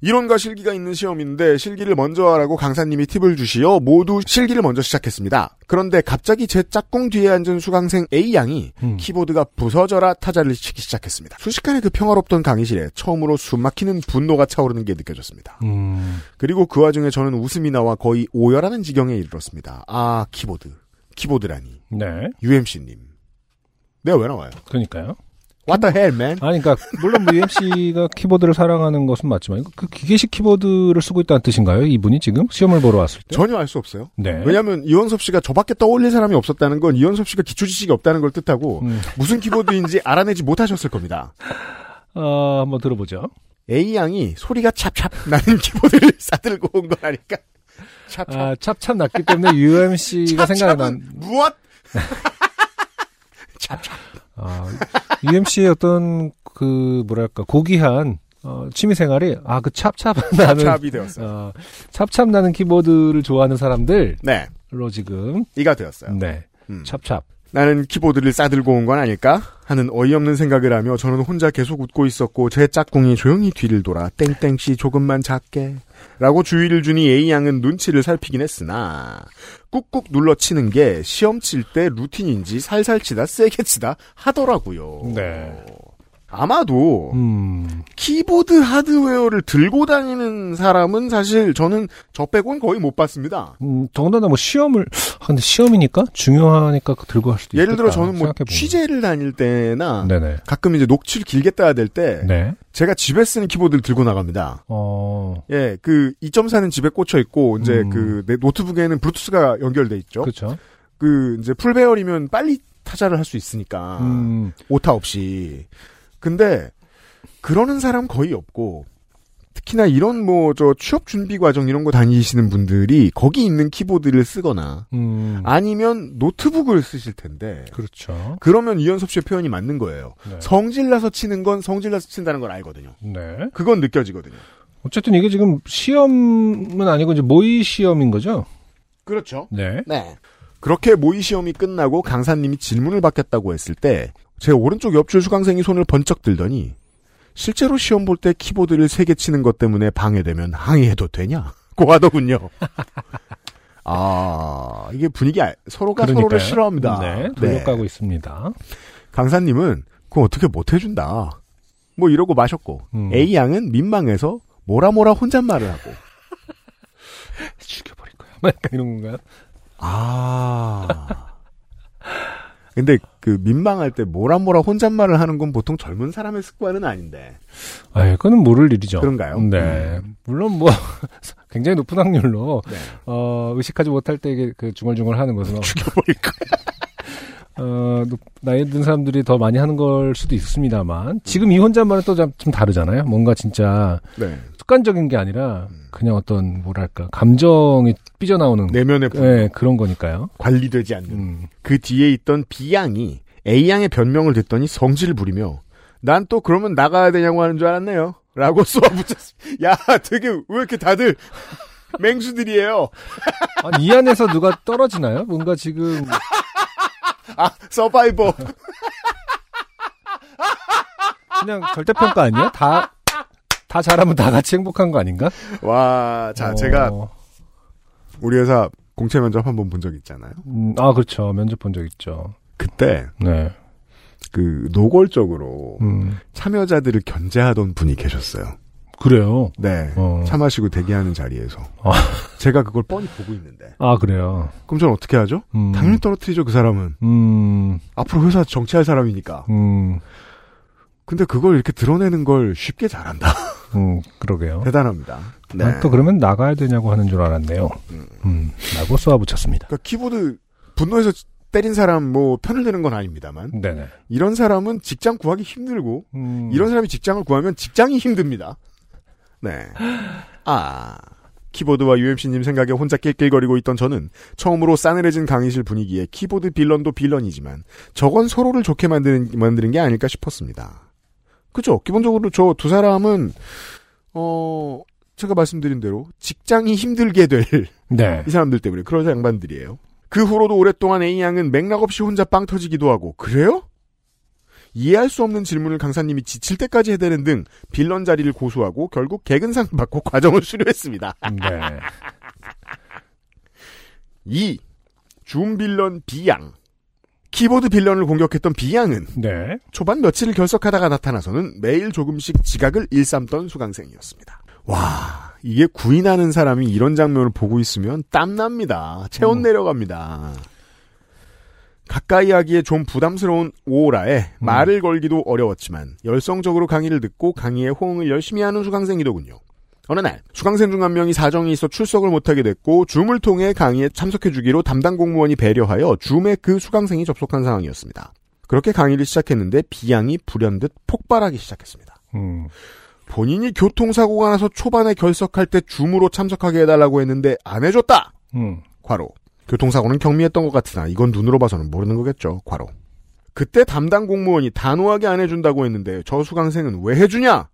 이론과 실기가 있는 시험인데 실기를 먼저 하라고 강사님이 팁을 주시어 모두 실기를 먼저 시작했습니다. 그런데 갑자기 제 짝꿍 뒤에 앉은 수강생 A 양이 음. 키보드가 부서져라 타자를 치기 시작했습니다. 순식간에 그 평화롭던 강의실에 처음으로 숨막히는 분노가 차오르는 게 느껴졌습니다. 음. 그리고 그 와중에 저는 웃음이 나와 거의 오열하는 지경에 이르렀습니다. 아 키보드, 키보드라니 네. UMC님. 내가 왜 나와요? 그러니까요. What the hell, man? 아니, 그러니까 물론 뭐 UMC가 키보드를 사랑하는 것은 맞지만 그 기계식 키보드를 쓰고 있다는 뜻인가요? 이분이 지금 시험을 보러 왔을 때? 전혀 알 수 없어요. 네. 왜냐하면 이원섭 씨가 저밖에 떠올릴 사람이 없었다는 건 이원섭 씨가 기초 지식이 없다는 걸 뜻하고 음. 무슨 키보드인지 알아내지 못하셨을 겁니다. 어, 한번 들어보죠. A 양이 소리가 찹찹 나는 키보드를 싸들고 온 거라니까. 찹찹. 아, 찹찹 났기 때문에 UMC가 생각이 난. 무엇? 찹찹. 아, UMC의 어떤 그 뭐랄까 고귀한 어, 취미 생활이 아 그 찹찹 나는 찹찹이 되었어요. 어, 찹찹 나는 키보드를 좋아하는 사람들로 네, 지금 이가 되었어요. 네 음. 찹찹 나는 키보드를 싸들고 온 건 아닐까? 하는 어이없는 생각을 하며 저는 혼자 계속 웃고 있었고 제 짝꿍이 조용히 뒤를 돌아 땡땡씨 조금만 작게 라고 주의를 주니 A양은 눈치를 살피긴 했으나 꾹꾹 눌러 치는 게 시험 칠 때 루틴인지 살살 치다 세게 치다 하더라고요. 네. 아마도 음 키보드 하드웨어를 들고 다니는 사람은 사실 저는 저 빼고는 거의 못 봤습니다. 음, 더군다나 뭐 시험을 아, 근데 시험이니까 중요하니까 들고 할 수도 예를 들어 저는 뭐. 취재를 다닐 때나 네네 가끔 이제 녹취를 길게 따야 될때 네 제가 집에 쓰는 키보드를 들고 나갑니다. 어, 예, 그 2.4는 집에 꽂혀 있고 이제 음. 그내 노트북에는 블루투스가 연결돼 있죠. 그, 그렇죠. 이제 풀배열이면 빨리 타자를 할 수 있으니까 음, 오타 없이. 근데 그러는 사람 거의 없고 특히나 이런 뭐 저 취업 준비 과정 이런 거 다니시는 분들이 거기 있는 키보드를 쓰거나 음, 아니면 노트북을 쓰실 텐데 그렇죠. 그러면 이현섭 씨의 표현이 맞는 거예요. 네. 성질나서 치는 건 성질나서 친다는 걸 알거든요. 네. 그건 느껴지거든요. 어쨌든 이게 지금 시험은 아니고 이제 모의 시험인 거죠. 그렇죠. 네. 네. 그렇게 모의 시험이 끝나고 강사님이 질문을 받겠다고 했을 때 제 오른쪽 옆줄 수강생이 손을 번쩍 들더니 실제로 시험 볼 때 키보드를 세개 치는 것 때문에 방해되면 항의해도 되냐? 고 하더군요. 아, 이게 분위기, 알- 서로가 서로를 그러니까요. 싫어합니다. 네, 돌려가고 있습니다. 강사님은, 그거 어떻게 못 해준다. 뭐 이러고 마셨고, 음. A 양은 민망해서 뭐라 뭐라 혼잣말을 하고, 죽여버릴 거야. 막 약간 이런 건가요? 아. 근데 그 민망할 때 뭐라 뭐라 혼잣말을 하는 건 보통 젊은 사람의 습관은 아닌데. 아, 그거는 모를 일이죠. 그런가요? 네. 음. 물론 뭐 굉장히 높은 확률로 네. 어, 의식하지 못할 때 이게 그 중얼중얼 하는 것은 죽여버릴 거야. 어, 높- 나이 든 사람들이 더 많이 하는 걸 수도 있습니다만 지금 이 혼잣말은 또 좀 다르잖아요. 뭔가 진짜 네. 습관적인 게 아니라 그냥 어떤 뭐랄까 감정이 삐져나오는 내면의 분 네, 그런 거니까요. 관리되지 않는. 음. 그 뒤에 있던 B 양이 A 양의 변명을 듣더니 성질을 부리며 난 또 그러면 나가야 되냐고 하는 줄 알았네요. 라고 쏘아붙였습니다. 야, 되게 왜 이렇게 다들 맹수들이에요. 아니, 이 안에서 누가 떨어지나요? 뭔가 지금 아, 서바이버. 그냥 절대평가 아니야? 다, 다 잘하면 다 같이 행복한 거 아닌가? 와, 자, 어, 제가 우리 회사 공채 면접 한 번 본 적 있잖아요. 음, 아, 그렇죠. 면접 본 적 있죠. 그때 네. 그 노골적으로 음, 참여자들을 견제하던 분이 계셨어요. 그래요. 네. 어. 차 마시고 대기하는 자리에서. 아. 제가 그걸 뻔히 보고 있는데. 아, 그래요. 그럼 저는 어떻게 하죠? 음, 당연히 떨어뜨리죠, 그 사람은. 음, 앞으로 회사 정치할 사람이니까. 음, 근데 그걸 이렇게 드러내는 걸 쉽게 잘한다. 음, 그러게요. 대단합니다. 네. 아, 또 그러면 나가야 되냐고 하는 줄 알았네요. 음, 라고 쏘아붙였습니다. 그러니까 키보드 분노해서 때린 사람 뭐 편을 드는 건 아닙니다만 네네. 이런 사람은 직장 구하기 힘들고 음, 이런 사람이 직장을 구하면 직장이 힘듭니다. 네. 아. 키보드와 UMC님 생각에 혼자 낄낄거리고 있던 저는 처음으로 싸늘해진 강의실 분위기에 키보드 빌런도 빌런이지만 저건 서로를 좋게 만드는, 만드는 게 아닐까 싶었습니다. 그죠? 기본적으로 저 두 사람은, 어, 제가 말씀드린 대로 직장이 힘들게 될 이 네. 사람들 때문에 그런 양반들이에요. 그 후로도 오랫동안 A양은 맥락 없이 혼자 빵 터지기도 하고 그래요? 이해할 수 없는 질문을 강사님이 지칠 때까지 해대는 등 빌런 자리를 고수하고 결국 개근상 받고 과정을 수료했습니다. 네. 2. 줌 빌런 B양 키보드 빌런을 공격했던 B양은 네. 초반 며칠을 결석하다가 나타나서는 매일 조금씩 지각을 일삼던 수강생이었습니다. 와, 이게 구인하는 사람이 이런 장면을 보고 있으면 땀납니다. 체온 음. 내려갑니다. 가까이 하기에 좀 부담스러운 오라에 말을 걸기도 어려웠지만 열성적으로 강의를 듣고 강의에 호응을 열심히 하는 수강생이더군요. 어느 날 수강생 중 한 명이 사정이 있어 출석을 못하게 됐고 줌을 통해 강의에 참석해주기로 담당 공무원이 배려하여 줌에 그 수강생이 접속한 상황이었습니다. 그렇게 강의를 시작했는데 비양이 불현듯 폭발하기 시작했습니다. 음, 본인이 교통사고가 나서 초반에 결석할 때 줌으로 참석하게 해달라고 했는데 안 해줬다! 음, 과로. 교통사고는 경미했던 것 같으나 이건 눈으로 봐서는 모르는 거겠죠. 과로. 그때 담당 공무원이 단호하게 안 해준다고 했는데 저 수강생은 왜 해주냐?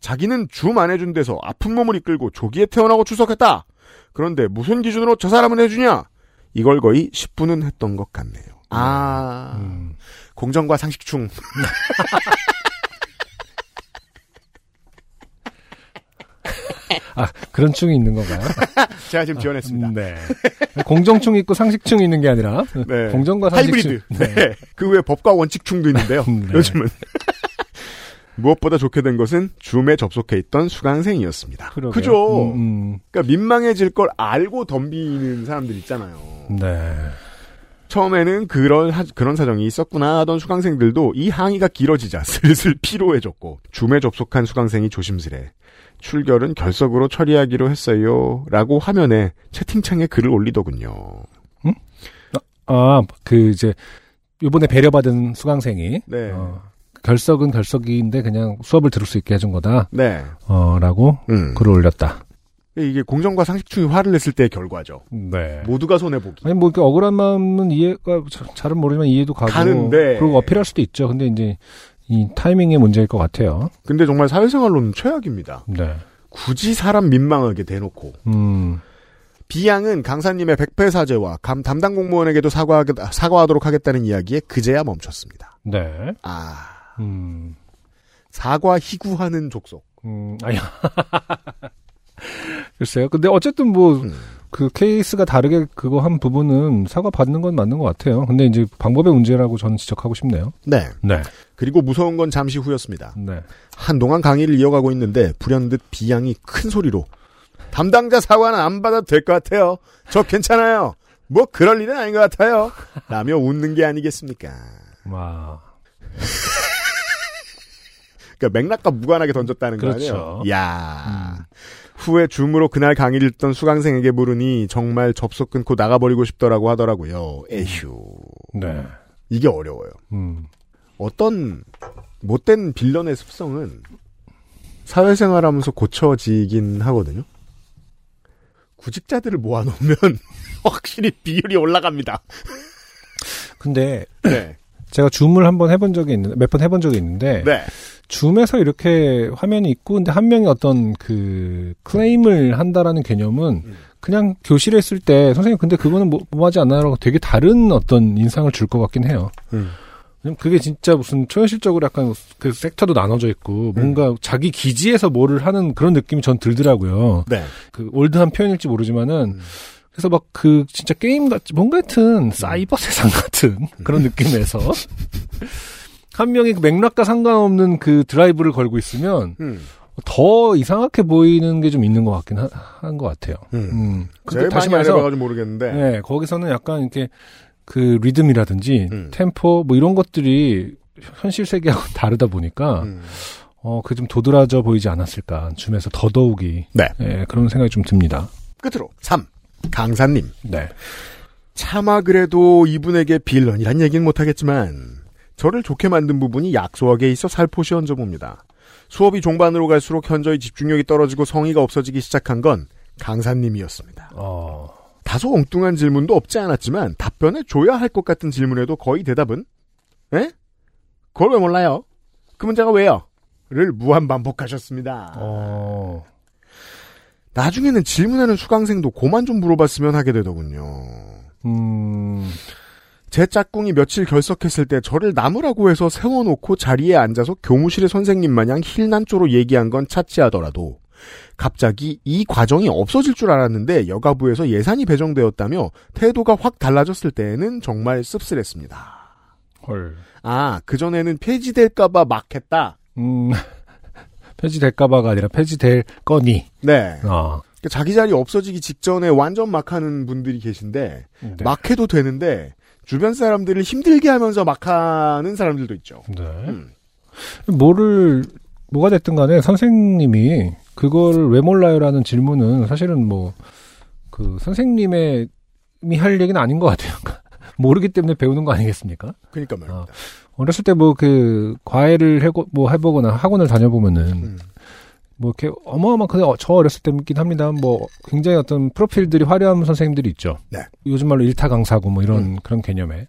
자기는 줌 안 해준 데서 아픈 몸을 이끌고 조기에 태어나고 출석했다. 그런데 무슨 기준으로 저 사람은 해주냐? 이걸 거의 10분은 했던 것 같네요. 아, 음. 공정과 상식충. 아, 그런 충이 있는 건가요? 제가 지금 지원했습니다. 음, 네. 공정충 있고 상식충이 있는 게 아니라 네. 공정과 상식충. 하이브리드. 네. 그 외에 법과 원칙충도 있는데요. 네. 요즘은. 무엇보다 좋게 된 것은 줌에 접속해 있던 수강생이었습니다. 그러게요. 그죠? 음, 음. 그러니까 민망해질 걸 알고 덤비는 사람들 있잖아요. 네. 처음에는 그런 하- 그런 사정이 있었구나 하던 수강생들도 이 항의가 길어지자 슬슬 피로해졌고 줌에 접속한 수강생이 조심스레 출결은 결석으로 처리하기로 했어요. 라고 화면에 채팅창에 글을 올리더군요. 아, 그 이제 요번에 배려받은 수강생이 네. 어, 결석은 결석인데 그냥 수업을 들을 수 있게 해준 거다. 네. 어, 라고 음. 글을 올렸다. 이게 공정과 상식충이 화를 냈을 때의 결과죠. 네. 모두가 손해보기. 아니 뭐 이렇게 억울한 마음은 이해가 자- 잘은 모르지만 이해도 가고 가는데. 그리고 어필할 수도 있죠. 근데 이제 이 타이밍의 문제일 것 같아요. 근데 정말 사회생활로는 최악입니다. 네. 굳이 사람 민망하게 대놓고. 음. 비양은 강사님의 백패 사죄와 감 담당 공무원에게도 사과하, 사과하도록 하겠다는 이야기에 그제야 멈췄습니다. 네. 아, 음. 사과 희구하는 족속. 음. 아니 글쎄요. 근데 어쨌든 뭐, 음. 그 케이스가 다르게 그거 한 부분은 사과 받는 건 맞는 것 같아요. 근데 이제 방법의 문제라고 저는 지적하고 싶네요. 네. 네. 그리고 무서운 건 잠시 후였습니다. 네. 한동안 강의를 이어가고 있는데 불현듯 비양이 큰 소리로 담당자 사과는 안 받아도 될 것 같아요. 저 괜찮아요. 뭐 그럴 일은 아닌 것 같아요. 라며 웃는 게 아니겠습니까? 와. 그러니까 맥락과 무관하게 던졌다는 거 그렇죠. 아니에요? 야 후에 줌으로 그날 강의를 듣던 수강생에게 물으니 정말 접속 끊고 나가버리고 싶더라고 하더라고요. 에휴. 네. 이게 어려워요. 음. 어떤 못된 빌런의 습성은 사회생활하면서 고쳐지긴 하거든요. 구직자들을 모아놓으면 확실히 비율이 올라갑니다. 근데 네. 제가 줌을 한번 해본 적이 있는데, 몇 번 해본 적이 있는데, 네. 줌에서 이렇게 화면이 있고, 근데 한 명이 어떤 그 클레임을 한다라는 개념은 음. 그냥 교실에 있을 때, 선생님 근데 그거는 뭐, 뭐 하지 않나라고 되게 다른 어떤 인상을 줄 것 같긴 해요. 음. 그게 진짜 무슨 초현실적으로 약간 그 섹터도 나눠져 있고, 뭔가 자기 기지에서 뭐를 하는 그런 느낌이 전 들더라고요. 네. 그 올드한 표현일지 모르지만은, 음. 그래서 막 그 진짜 게임 같 뭔가 하여튼 사이버 세상 같은 그런 느낌에서 한 명이 그 맥락과 상관없는 그 드라이브를 걸고 있으면 음. 더 이상하게 보이는 게 좀 있는 것 같긴 한 것 같아요. 음. 음. 제일 다시 말해서 모르겠는데. 네, 거기서는 약간 이렇게 그 리듬이라든지 음. 템포 뭐 이런 것들이 현실 세계하고 다르다 보니까 음. 어 그 좀 도드라져 보이지 않았을까 줌에서 더더욱이 네. 예, 그런 생각이 좀 듭니다. 끝으로 3. 강사님. 네. 차마 그래도 이분에게 빌런이란 얘기는 못하겠지만 저를 좋게 만든 부분이 약소하게 있어 살포시 얹어봅니다. 수업이 종반으로 갈수록 현저히 집중력이 떨어지고 성의가 없어지기 시작한 건 강사님이었습니다. 어. 다소 엉뚱한 질문도 없지 않았지만 답변해 줘야 할 것 같은 질문에도 거의 대답은 에? 그걸 왜 몰라요? 그 문제가 왜요? 를 무한 반복하셨습니다. 어. 나중에는 질문하는 수강생도 고만 좀 물어봤으면 하게 되더군요. 음. 제 짝꿍이 며칠 결석했을 때 저를 나무라고 해서 세워놓고 자리에 앉아서 교무실의 선생님 마냥 힐난조로 얘기한 건 차치하더라도 갑자기 이 과정이 없어질 줄 알았는데 여가부에서 예산이 배정되었다며 태도가 확 달라졌을 때에는 정말 씁쓸했습니다. 헐. 아, 그전에는 폐지될까봐 막 했다? 음. 폐지될까봐가 아니라 폐지될 거니. 네. 어. 그러니까 자기 자리 없어지기 직전에 완전 막 하는 분들이 계신데, 네. 막 해도 되는데, 주변 사람들을 힘들게 하면서 막 하는 사람들도 있죠. 네. 음. 뭐를 뭐가 됐든 간에 선생님이 그거를 왜 몰라요라는 질문은 사실은 뭐 그 선생님의 이할 얘기는 아닌 것 같아요. 모르기 때문에 배우는 거 아니겠습니까? 그러니까 말입니다. 어렸을 때 뭐 그 과외를 해고 뭐 해보거나 학원을 다녀보면은 음. 뭐 이렇게 어마어마 근데 어- 저 어렸을 때긴 합니다. 뭐 굉장히 어떤 프로필들이 화려한 선생님들이 있죠. 네. 요즘 말로 일타 강사고 뭐 이런 음. 그런 개념에.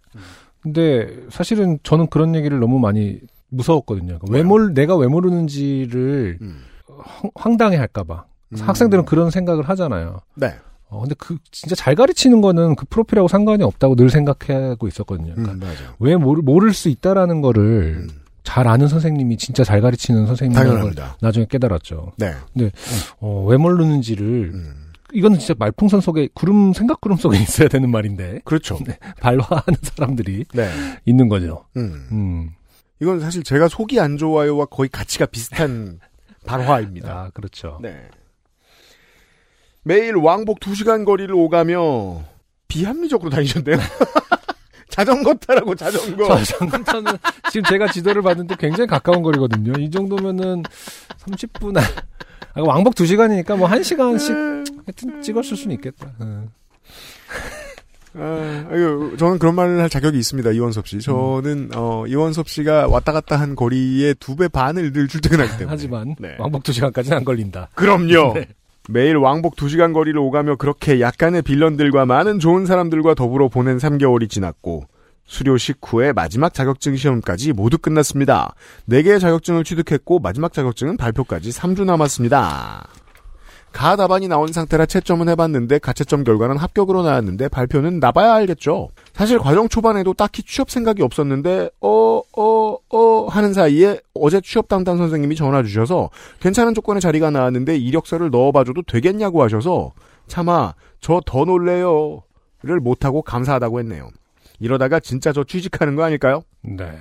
근데 사실은 저는 그런 얘기를 너무 많이 무서웠거든요. 왜 뭐요? 몰, 내가 왜 모르는지를 음. 황- 황당해 할까봐. 음. 학생들은 그런 생각을 하잖아요. 네. 어, 근데 그, 진짜 잘 가르치는 거는 그 프로필하고 상관이 없다고 늘 생각하고 있었거든요. 음, 그러니까 맞아. 왜 모를, 모를 수 있다라는 거를 음. 잘 아는 선생님이 진짜 잘 가르치는 선생님이라는 당연합니다. 나중에 깨달았죠. 네. 어, 왜 모르는지를 음. 이거는 진짜 말풍선 속에 구름 생각 구름 속에 있어야 되는 말인데 그렇죠. 발화하는 사람들이 네. 있는 거죠. 음. 음. 이건 사실 제가 속이 안 좋아요와 거의 가치가 비슷한 발화입니다. 아 그렇죠. 네. 매일 왕복 2시간 거리를 오가며 비합리적으로 다니셨네요. 자전거 타라고 자전거. 자전거는 지금 제가 지도를 봤는데 굉장히 가까운 거리거든요. 이 정도면은 30분 안- 아, 왕복 2시간이니까 뭐 1시간씩 하여튼 찍었을 수는 있겠다. 응. 아, 아유, 저는 그런 말을 할 자격이 있습니다. 이원섭 씨. 저는 어, 이원섭 씨가 왔다 갔다 한 거리의 두 배 반을 늘 출퇴근하기 때문에. 하지만 네. 왕복 2시간까지는 안 걸린다. 그럼요. 매일 왕복 2시간 거리를 오가며 그렇게 약간의 빌런들과 많은 좋은 사람들과 더불어 보낸 3개월이 지났고 수료 식후에 마지막 자격증 시험까지 모두 끝났습니다. 4개의 자격증을 취득했고 마지막 자격증은 발표까지 3주 남았습니다. 가 답안이 나온 상태라 채점은 해봤는데 가채점 결과는 합격으로 나왔는데 발표는 나봐야 알겠죠. 사실 과정 초반에도 딱히 취업 생각이 없었는데 어 어, 어 하는 사이에 어제 취업 담당 선생님이 전화 주셔서 괜찮은 조건의 자리가 나왔는데 이력서를 넣어봐줘도 되겠냐고 하셔서 차마 저 더 놀래요를 못하고 감사하다고 했네요. 이러다가 진짜 저 취직하는 거 아닐까요? 네.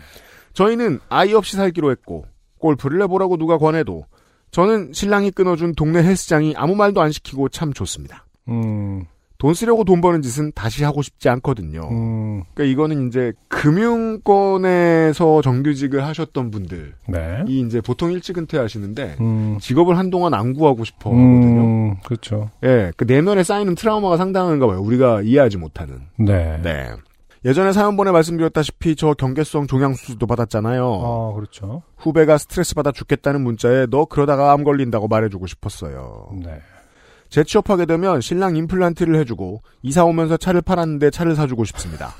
저희는 아이 없이 살기로 했고 골프를 해보라고 누가 권해도 저는 신랑이 끊어준 동네 헬스장이 아무 말도 안 시키고 참 좋습니다. 음, 돈 쓰려고 돈 버는 짓은 다시 하고 싶지 않거든요. 음, 그러니까 이거는 이제 금융권에서 정규직을 하셨던 분들이 네. 이제 보통 일찍 은퇴하시는데 음, 직업을 한동안 안 구하고 싶어 하거든요. 음, 그렇죠. 예, 그 내면에 쌓이는 트라우마가 상당한가 봐요. 우리가 이해하지 못하는. 네. 네. 예전에 사연번에 말씀드렸다시피 저 경계성 종양 수술도 받았잖아요. 아, 그렇죠. 후배가 스트레스 받아 죽겠다는 문자에 너 그러다가 암 걸린다고 말해주고 싶었어요. 네. 재취업하게 되면 신랑 임플란트를 해주고 이사 오면서 차를 팔았는데 차를 사주고 싶습니다.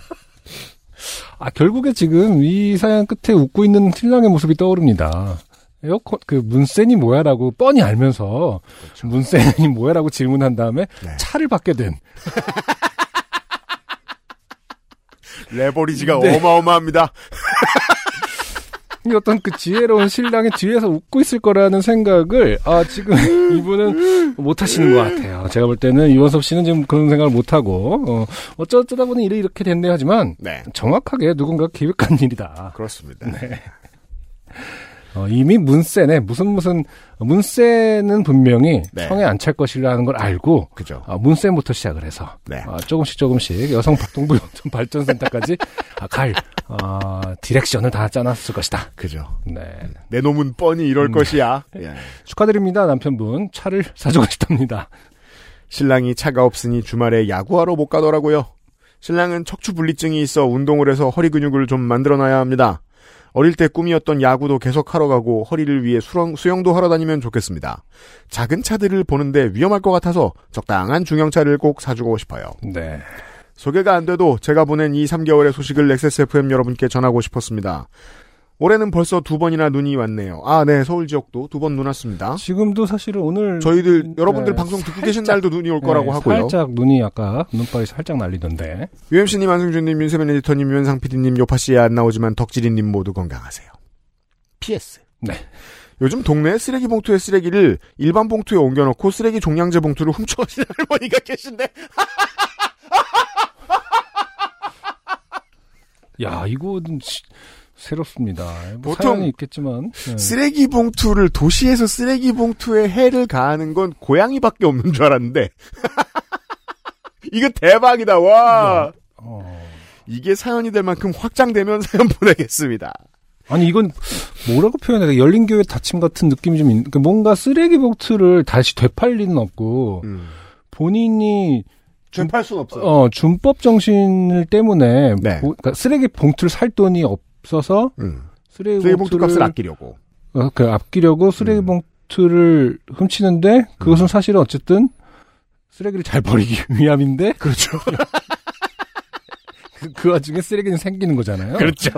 아, 결국에 지금 이 사연 끝에 웃고 있는 신랑의 모습이 떠오릅니다. 에어컨, 그, 문센이 뭐야라고 뻔히 알면서, 문센이 뭐야라고 질문한 다음에 네. 차를 받게 된. 레버리지가 네. 어마어마합니다. 이 어떤 그 지혜로운 신랑이 뒤에서 웃고 있을 거라는 생각을, 아, 지금 이분은 못 하시는 것 같아요. 제가 볼 때는 이원섭 씨는 지금 그런 생각을 못 하고, 어, 어쩌다 보니 일이 이렇게 됐네 하지만, 네. 정확하게 누군가 기획한 일이다. 그렇습니다. 어, 이미 문세네 무슨 무슨 문세는 분명히 네. 성에 안 찰 것이라는 걸 알고 그죠. 어, 문세부터 시작을 해서 네. 어, 조금씩 조금씩 여성 박동부 발전센터까지 아, 갈 어, 디렉션을 다 짜놨을 것이다. 그죠. 네. 내 놈은 뻔히 이럴 음. 것이야. 예. 축하드립니다 남편분 차를 사주고 싶답니다. 신랑이 차가 없으니 주말에 야구하러 못 가더라고요. 신랑은 척추 분리증이 있어 운동을 해서 허리 근육을 좀 만들어놔야 합니다. 어릴 때 꿈이었던 야구도 계속 하러 가고 허리를 위해 수영, 수영도 하러 다니면 좋겠습니다. 작은 차들을 보는데 위험할 것 같아서 적당한 중형차를 꼭 사주고 싶어요. 네. 소개가 안 돼도 제가 보낸 이 3개월의 소식을 XSFM 여러분께 전하고 싶었습니다. 올해는 벌써 두 번이나 눈이 왔네요. 아, 네, 서울 지역도 두 번 눈 왔습니다. 지금도 사실은 오늘 저희들 여러분들 네, 방송 듣고 살짝- 계신 날도 눈이 올 거라고 네, 하고요. 살짝 눈이 아까 눈발이 살짝 날리던데. UMC님, 안승준님, 윤세민 에디터님, 유현상 PD님, 요파 씨에 안 나오지만 덕질이님 모두 건강하세요. PS. 네. 요즘 동네 쓰레기 봉투에 쓰레기를 일반 봉투에 옮겨놓고 쓰레기 종량제 봉투를 훔쳐가시는 할머니가 계신데 야 이거는 시- 새롭습니다. 뭐 보통 사연이 있겠지만 네. 쓰레기 봉투를 도시에서 쓰레기 봉투에 해를 가하는 건 고양이밖에 없는 줄 알았는데 이거 대박이다 와 어. 이게 사연이 될 만큼 확장되면 사연 보내겠습니다. 아니 이건 뭐라고 표현해야 돼? 열린 교회 닫힘 같은 느낌이 좀 있는. 그러니까 뭔가 쓰레기 봉투를 다시 되팔 리는 없고 음. 본인이 준팔 순 없어요. 어 준법 정신 때문에 네. 보- 그러니까 쓰레기 봉투를 살 돈이 없 어서 음. 쓰레기, 쓰레기 봉투 값을 아끼려고. 어, 그 아끼려고 쓰레기 음. 봉투를 훔치는데 그것은 사실은 어쨌든 쓰레기를 잘 버리기 위함인데 그렇죠. 그, 그 와중에 쓰레기는 생기는 거잖아요. 그렇죠.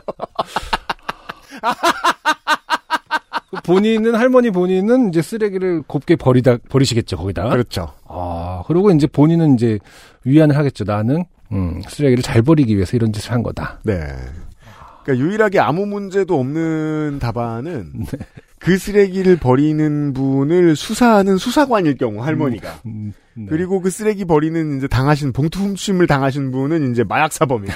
그 본인은 할머니 본인은 이제 쓰레기를 곱게 버리다 버리시겠죠 거기다. 그렇죠. 아 그리고 이제 본인은 이제 위안을 하겠죠. 나는 음, 쓰레기를 잘 버리기 위해서 이런 짓을 한 거다. 네. 그러니까 유일하게 아무 문제도 없는 답안은 그 쓰레기를 버리는 분을 수사하는 수사관일 경우 할머니가 음, 네. 그리고 그 쓰레기 버리는 이제 당하신 봉투 훔침을 당하신 분은 이제 마약 사범이고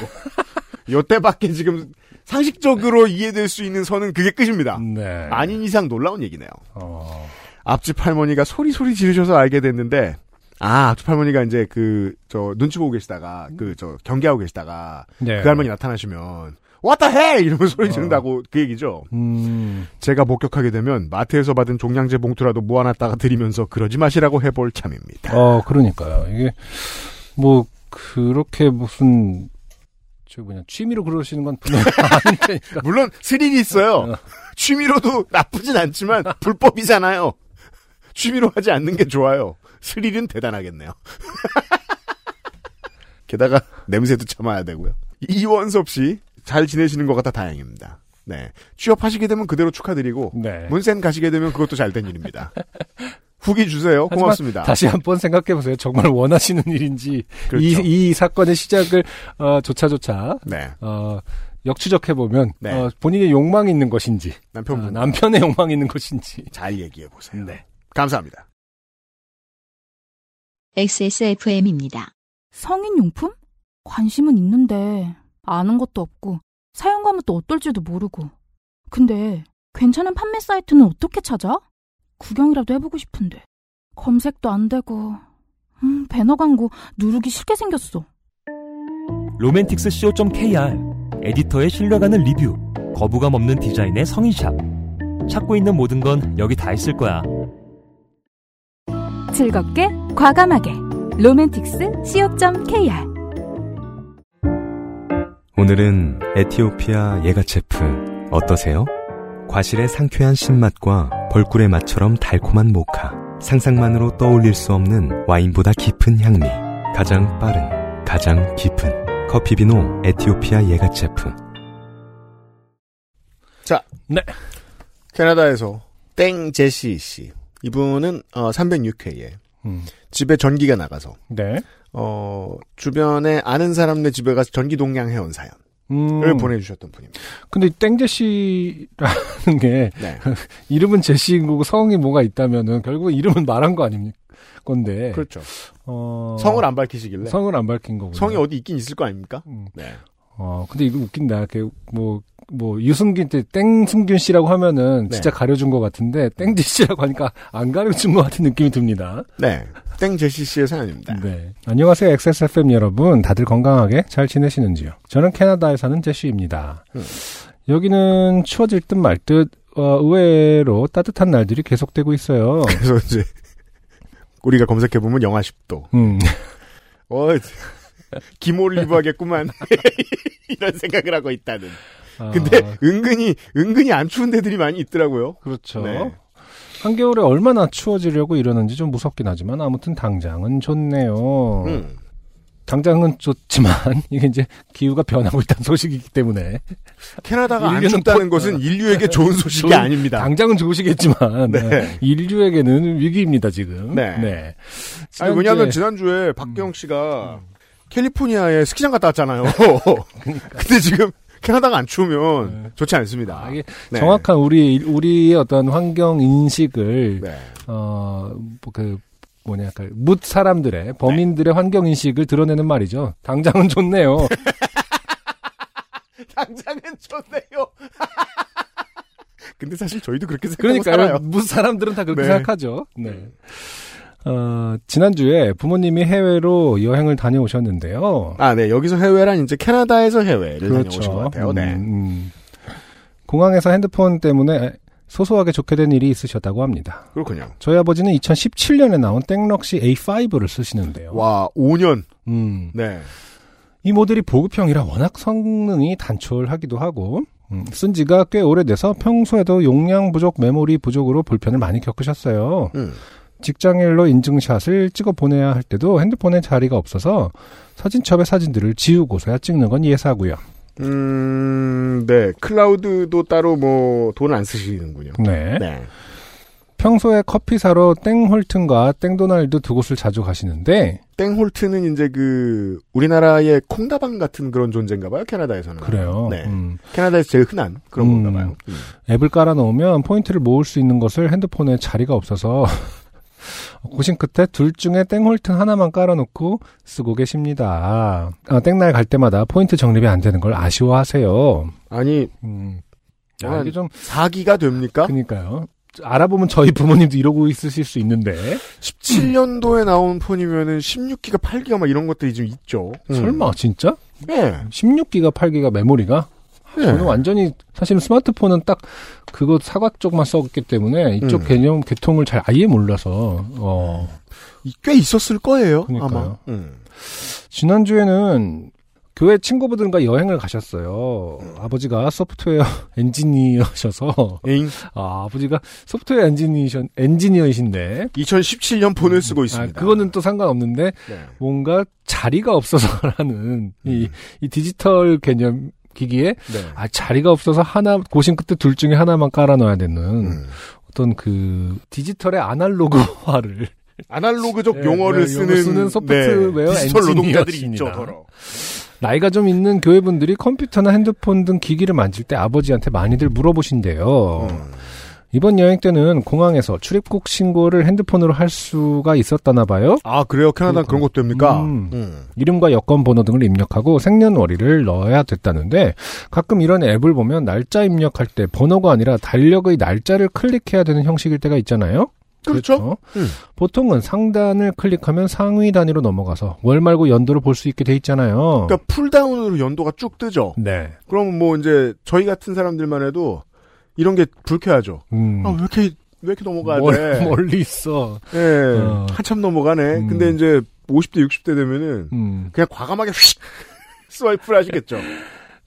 요때밖에 지금 상식적으로 이해될 수 있는 선은 그게 끝입니다. 네. 아닌 이상 놀라운 얘기네요. 어, 앞집 할머니가 소리 소리 지르셔서 알게 됐는데 아 앞집 할머니가 이제 그 저 눈치 보고 계시다가 그 저 경계하고 계시다가 네. 그 할머니 나타나시면 왔다 해 이러면 소리 지른다고 그 얘기죠. 음, 제가 목격하게 되면 마트에서 받은 종량제 봉투라도 모아놨다가 드리면서 그러지 마시라고 해볼 참입니다. 어 그러니까요. 이게 뭐 그렇게 무슨 저 뭐냐 취미로 그러시는 건 분명 아닌데니까. 물론 스릴이 있어요. 취미로도 나쁘진 않지만 불법이잖아요. 취미로 하지 않는 게 좋아요. 스릴은 대단하겠네요. 게다가 냄새도 참아야 되고요. 이원섭 씨 잘 지내시는 것 같아 다행입니다. 네. 취업하시게 되면 그대로 축하드리고 네. 문센 가시게 되면 그것도 잘 된 일입니다. 후기 주세요. 고맙습니다. 다시 한번 생각해 보세요. 정말 원하시는 일인지 그렇죠. 이, 이 사건의 시작을 어, 조차조차 네. 어, 역추적해 보면 네. 어, 본인의 욕망이 있는 것인지 남편분 어, 남편의 욕망이 있는 것인지 잘 얘기해 보세요. 네. 감사합니다. XSFM입니다. 성인 용품? 관심은 있는데 아는 것도 없고 사용감은 또 어떨지도 모르고. 근데 괜찮은 판매 사이트는 어떻게 찾아? 구경이라도 해보고 싶은데. 검색도 안 되고 음, 배너 광고 누르기 싫게 생겼어. 로맨틱스 co.kr 에디터의 신뢰가는 리뷰 거부감 없는 디자인의 성인샵. 찾고 있는 모든 건 여기 다 있을 거야. 즐겁게 과감하게. 로맨틱스 co.kr 오늘은 에티오피아 예가체프 어떠세요? 과실의 상쾌한 신맛과 벌꿀의 맛처럼 달콤한 모카 상상만으로 떠올릴 수 없는 와인보다 깊은 향미 가장 빠른 가장 깊은 커피비노 에티오피아 예가체프 자, 네. 캐나다에서 땡 제시 씨. 이분은 어, 306회에 음. 집에 전기가 나가서 네. 어, 주변에 아는 사람네 집에 가서 전기 동량 해온 사연 을 음, 보내주셨던 분입니다. 근데 땡제시라는 게 네. 이름은 제시고 성이 뭐가 있다면은 결국 이름은 말한 거 아닙니까? 건데 그렇죠. 어, 성을 안 밝히시길래 성을 안 밝힌 거고 성이 어디 있긴 있을 거 아닙니까? 음. 네. 어 근데 이거 웃긴다. 이렇게 뭐, 뭐, 유승균 때 땡승균 씨라고 하면은 네. 진짜 가려준 것 같은데, 땡지 씨라고 하니까 안 가려준 것 같은 느낌이 듭니다. 네. 땡 제시 씨의 사연입니다. 네. 안녕하세요. XSFM 여러분. 다들 건강하게 잘 지내시는지요? 저는 캐나다에 사는 제시입니다. 음. 여기는 추워질 듯 말 듯, 어, 의외로 따뜻한 날들이 계속되고 있어요. 그래서 이제 우리가 검색해 보면 영하 10도. 음. 어, 김올리브 하겠구만. 이런 생각을 하고 있다는. 근데 아, 은근히, 은근히 안 추운 데들이 많이 있더라고요. 그렇죠. 네. 한겨울에 얼마나 추워지려고 이러는지 좀 무섭긴 하지만 아무튼 당장은 좋네요. 음. 당장은 좋지만 이게 이제 기후가 변하고 있다는 소식이기 때문에 캐나다가 안 인류는 춥다는 pot- 것은 인류에게 좋은 소식이 좋은- 아닙니다. 당장은 좋으시겠지만 네. 네, 인류에게는 위기입니다 지금. 네. 아니, 지난주에- 왜냐하면 지난주에 박경 씨가 캘리포니아에 스키장 갔다 왔잖아요. 근데 지금 캐나다가 안 추우면 네. 좋지 않습니다. 아, 이게 네. 정확한 우리 우리의 어떤 환경 인식을 네. 어그 뭐냐 그묻 사람들의 범인들의 환경 인식을 드러내는 말이죠. 당장은 좋네요. 당장은 좋네요. 근데 사실 저희도 그렇게 생각하고 그러니까요. 살아요. 무슨 사람들은 다 그렇게 네. 생각하죠. 네. 어, 지난주에 부모님이 해외로 여행을 다녀오셨는데요. 아, 네. 여기서 해외란 이제 캐나다에서 해외를 다녀오신 것 같아요. 네. 음, 음. 공항에서 핸드폰 때문에 소소하게 좋게 된 일이 있으셨다고 합니다. 그렇군요. 저희 아버지는 2017년에 나온 땡럭시 A5를 쓰시는데요. 와, 5년. 음. 네. 이 모델이 보급형이라 워낙 성능이 단촐하기도 하고 음, 쓴 지가 꽤 오래돼서 평소에도 용량 부족, 메모리 부족으로 불편을 많이 겪으셨어요. 음. 직장일로 인증샷을 찍어 보내야 할 때도 핸드폰에 자리가 없어서 사진첩에 사진들을 지우고서야 찍는 건 예사고요. 음, 네. 클라우드도 따로 뭐, 돈 안 쓰시는군요. 네. 네. 평소에 커피 사러 땡홀튼과 땡도날드 두 곳을 자주 가시는데 땡홀트는 이제 그, 우리나라의 콩다방 같은 그런 존재인가 봐요, 캐나다에서는. 그래요. 네. 음, 캐나다에서 제일 흔한 그런 음. 건가 봐요. 음. 앱을 깔아 놓으면 포인트를 모을 수 있는 것을 핸드폰에 자리가 없어서 고심 끝에 둘 중에 땡홀튼 하나만 깔아놓고 쓰고 계십니다. 아, 땡날 갈 때마다 포인트 정립이 안 되는 걸 아쉬워하세요. 아니, 음, 아, 아, 이게 좀 사기가 됩니까? 그니까요. 알아보면 저희 부모님도 이러고 있으실 수 있는데 17년도에 나온 폰이면은 16기가, 8기가 막 이런 것들이 좀 있죠. 음. 설마 진짜? 네. 16기가 8기가 메모리가 네. 저는 완전히 사실은 스마트폰은 딱 그거 사과 쪽만 썼기 때문에 이쪽 음. 개념 개통을 잘 아예 몰라서 어 이- 꽤 있었을 거예요, 그러니까요. 아마. 음. 지난주에는 교회 친구분들과 여행을 가셨어요. 아버지가 소프트웨어 엔지니어셔서 에잉. 아, 아버지가 소프트웨어 엔지니어 엔지니어이신데 2017년 폰을 쓰고 아, 있습니다. 그거는 또 상관없는데 네. 뭔가 자리가 없어서라는 이, 이 디지털 개념 기기에 네. 아, 자리가 없어서 하나 고심 끝에 둘 중에 하나만 깔아 넣어야 되는 음. 어떤 그 디지털의 아날로그화를 아날로그적 네, 용어를 네, 쓰는, 쓰는 소프트웨어 네, 디지털 노동자들이. 있죠, 더러. 나이가 좀 있는 교회분들이 컴퓨터나 핸드폰 등 기기를 만질 때 아버지한테 많이들 물어보신대요. 음. 이번 여행 때는 공항에서 출입국 신고를 핸드폰으로 할 수가 있었다나 봐요. 아, 그래요? 캐나다 그런 것도 됩니까? 음. 음. 이름과 여권 번호 등을 입력하고 생년월일을 넣어야 됐다는데 가끔 이런 앱을 보면 날짜 입력할 때 번호가 아니라 달력의 날짜를 클릭해야 되는 형식일 때가 있잖아요. 그렇죠. 음. 보통은 상단을 클릭하면 상위 단위로 넘어가서 월 말고 연도를 볼 수 있게 돼 있잖아요. 그러니까 pull-down으로 연도가 쭉 뜨죠. 네. 그럼 뭐 이제 저희 같은 사람들만 해도 이런 게 불쾌하죠. 음. 아, 왜 이렇게 왜 이렇게 넘어가야 멀, 돼? 멀리 있어. 예. 어. 한참 넘어가네. 음. 근데 이제 50대 60대 되면은 음. 그냥 과감하게 휙 스와이프를 하시겠죠.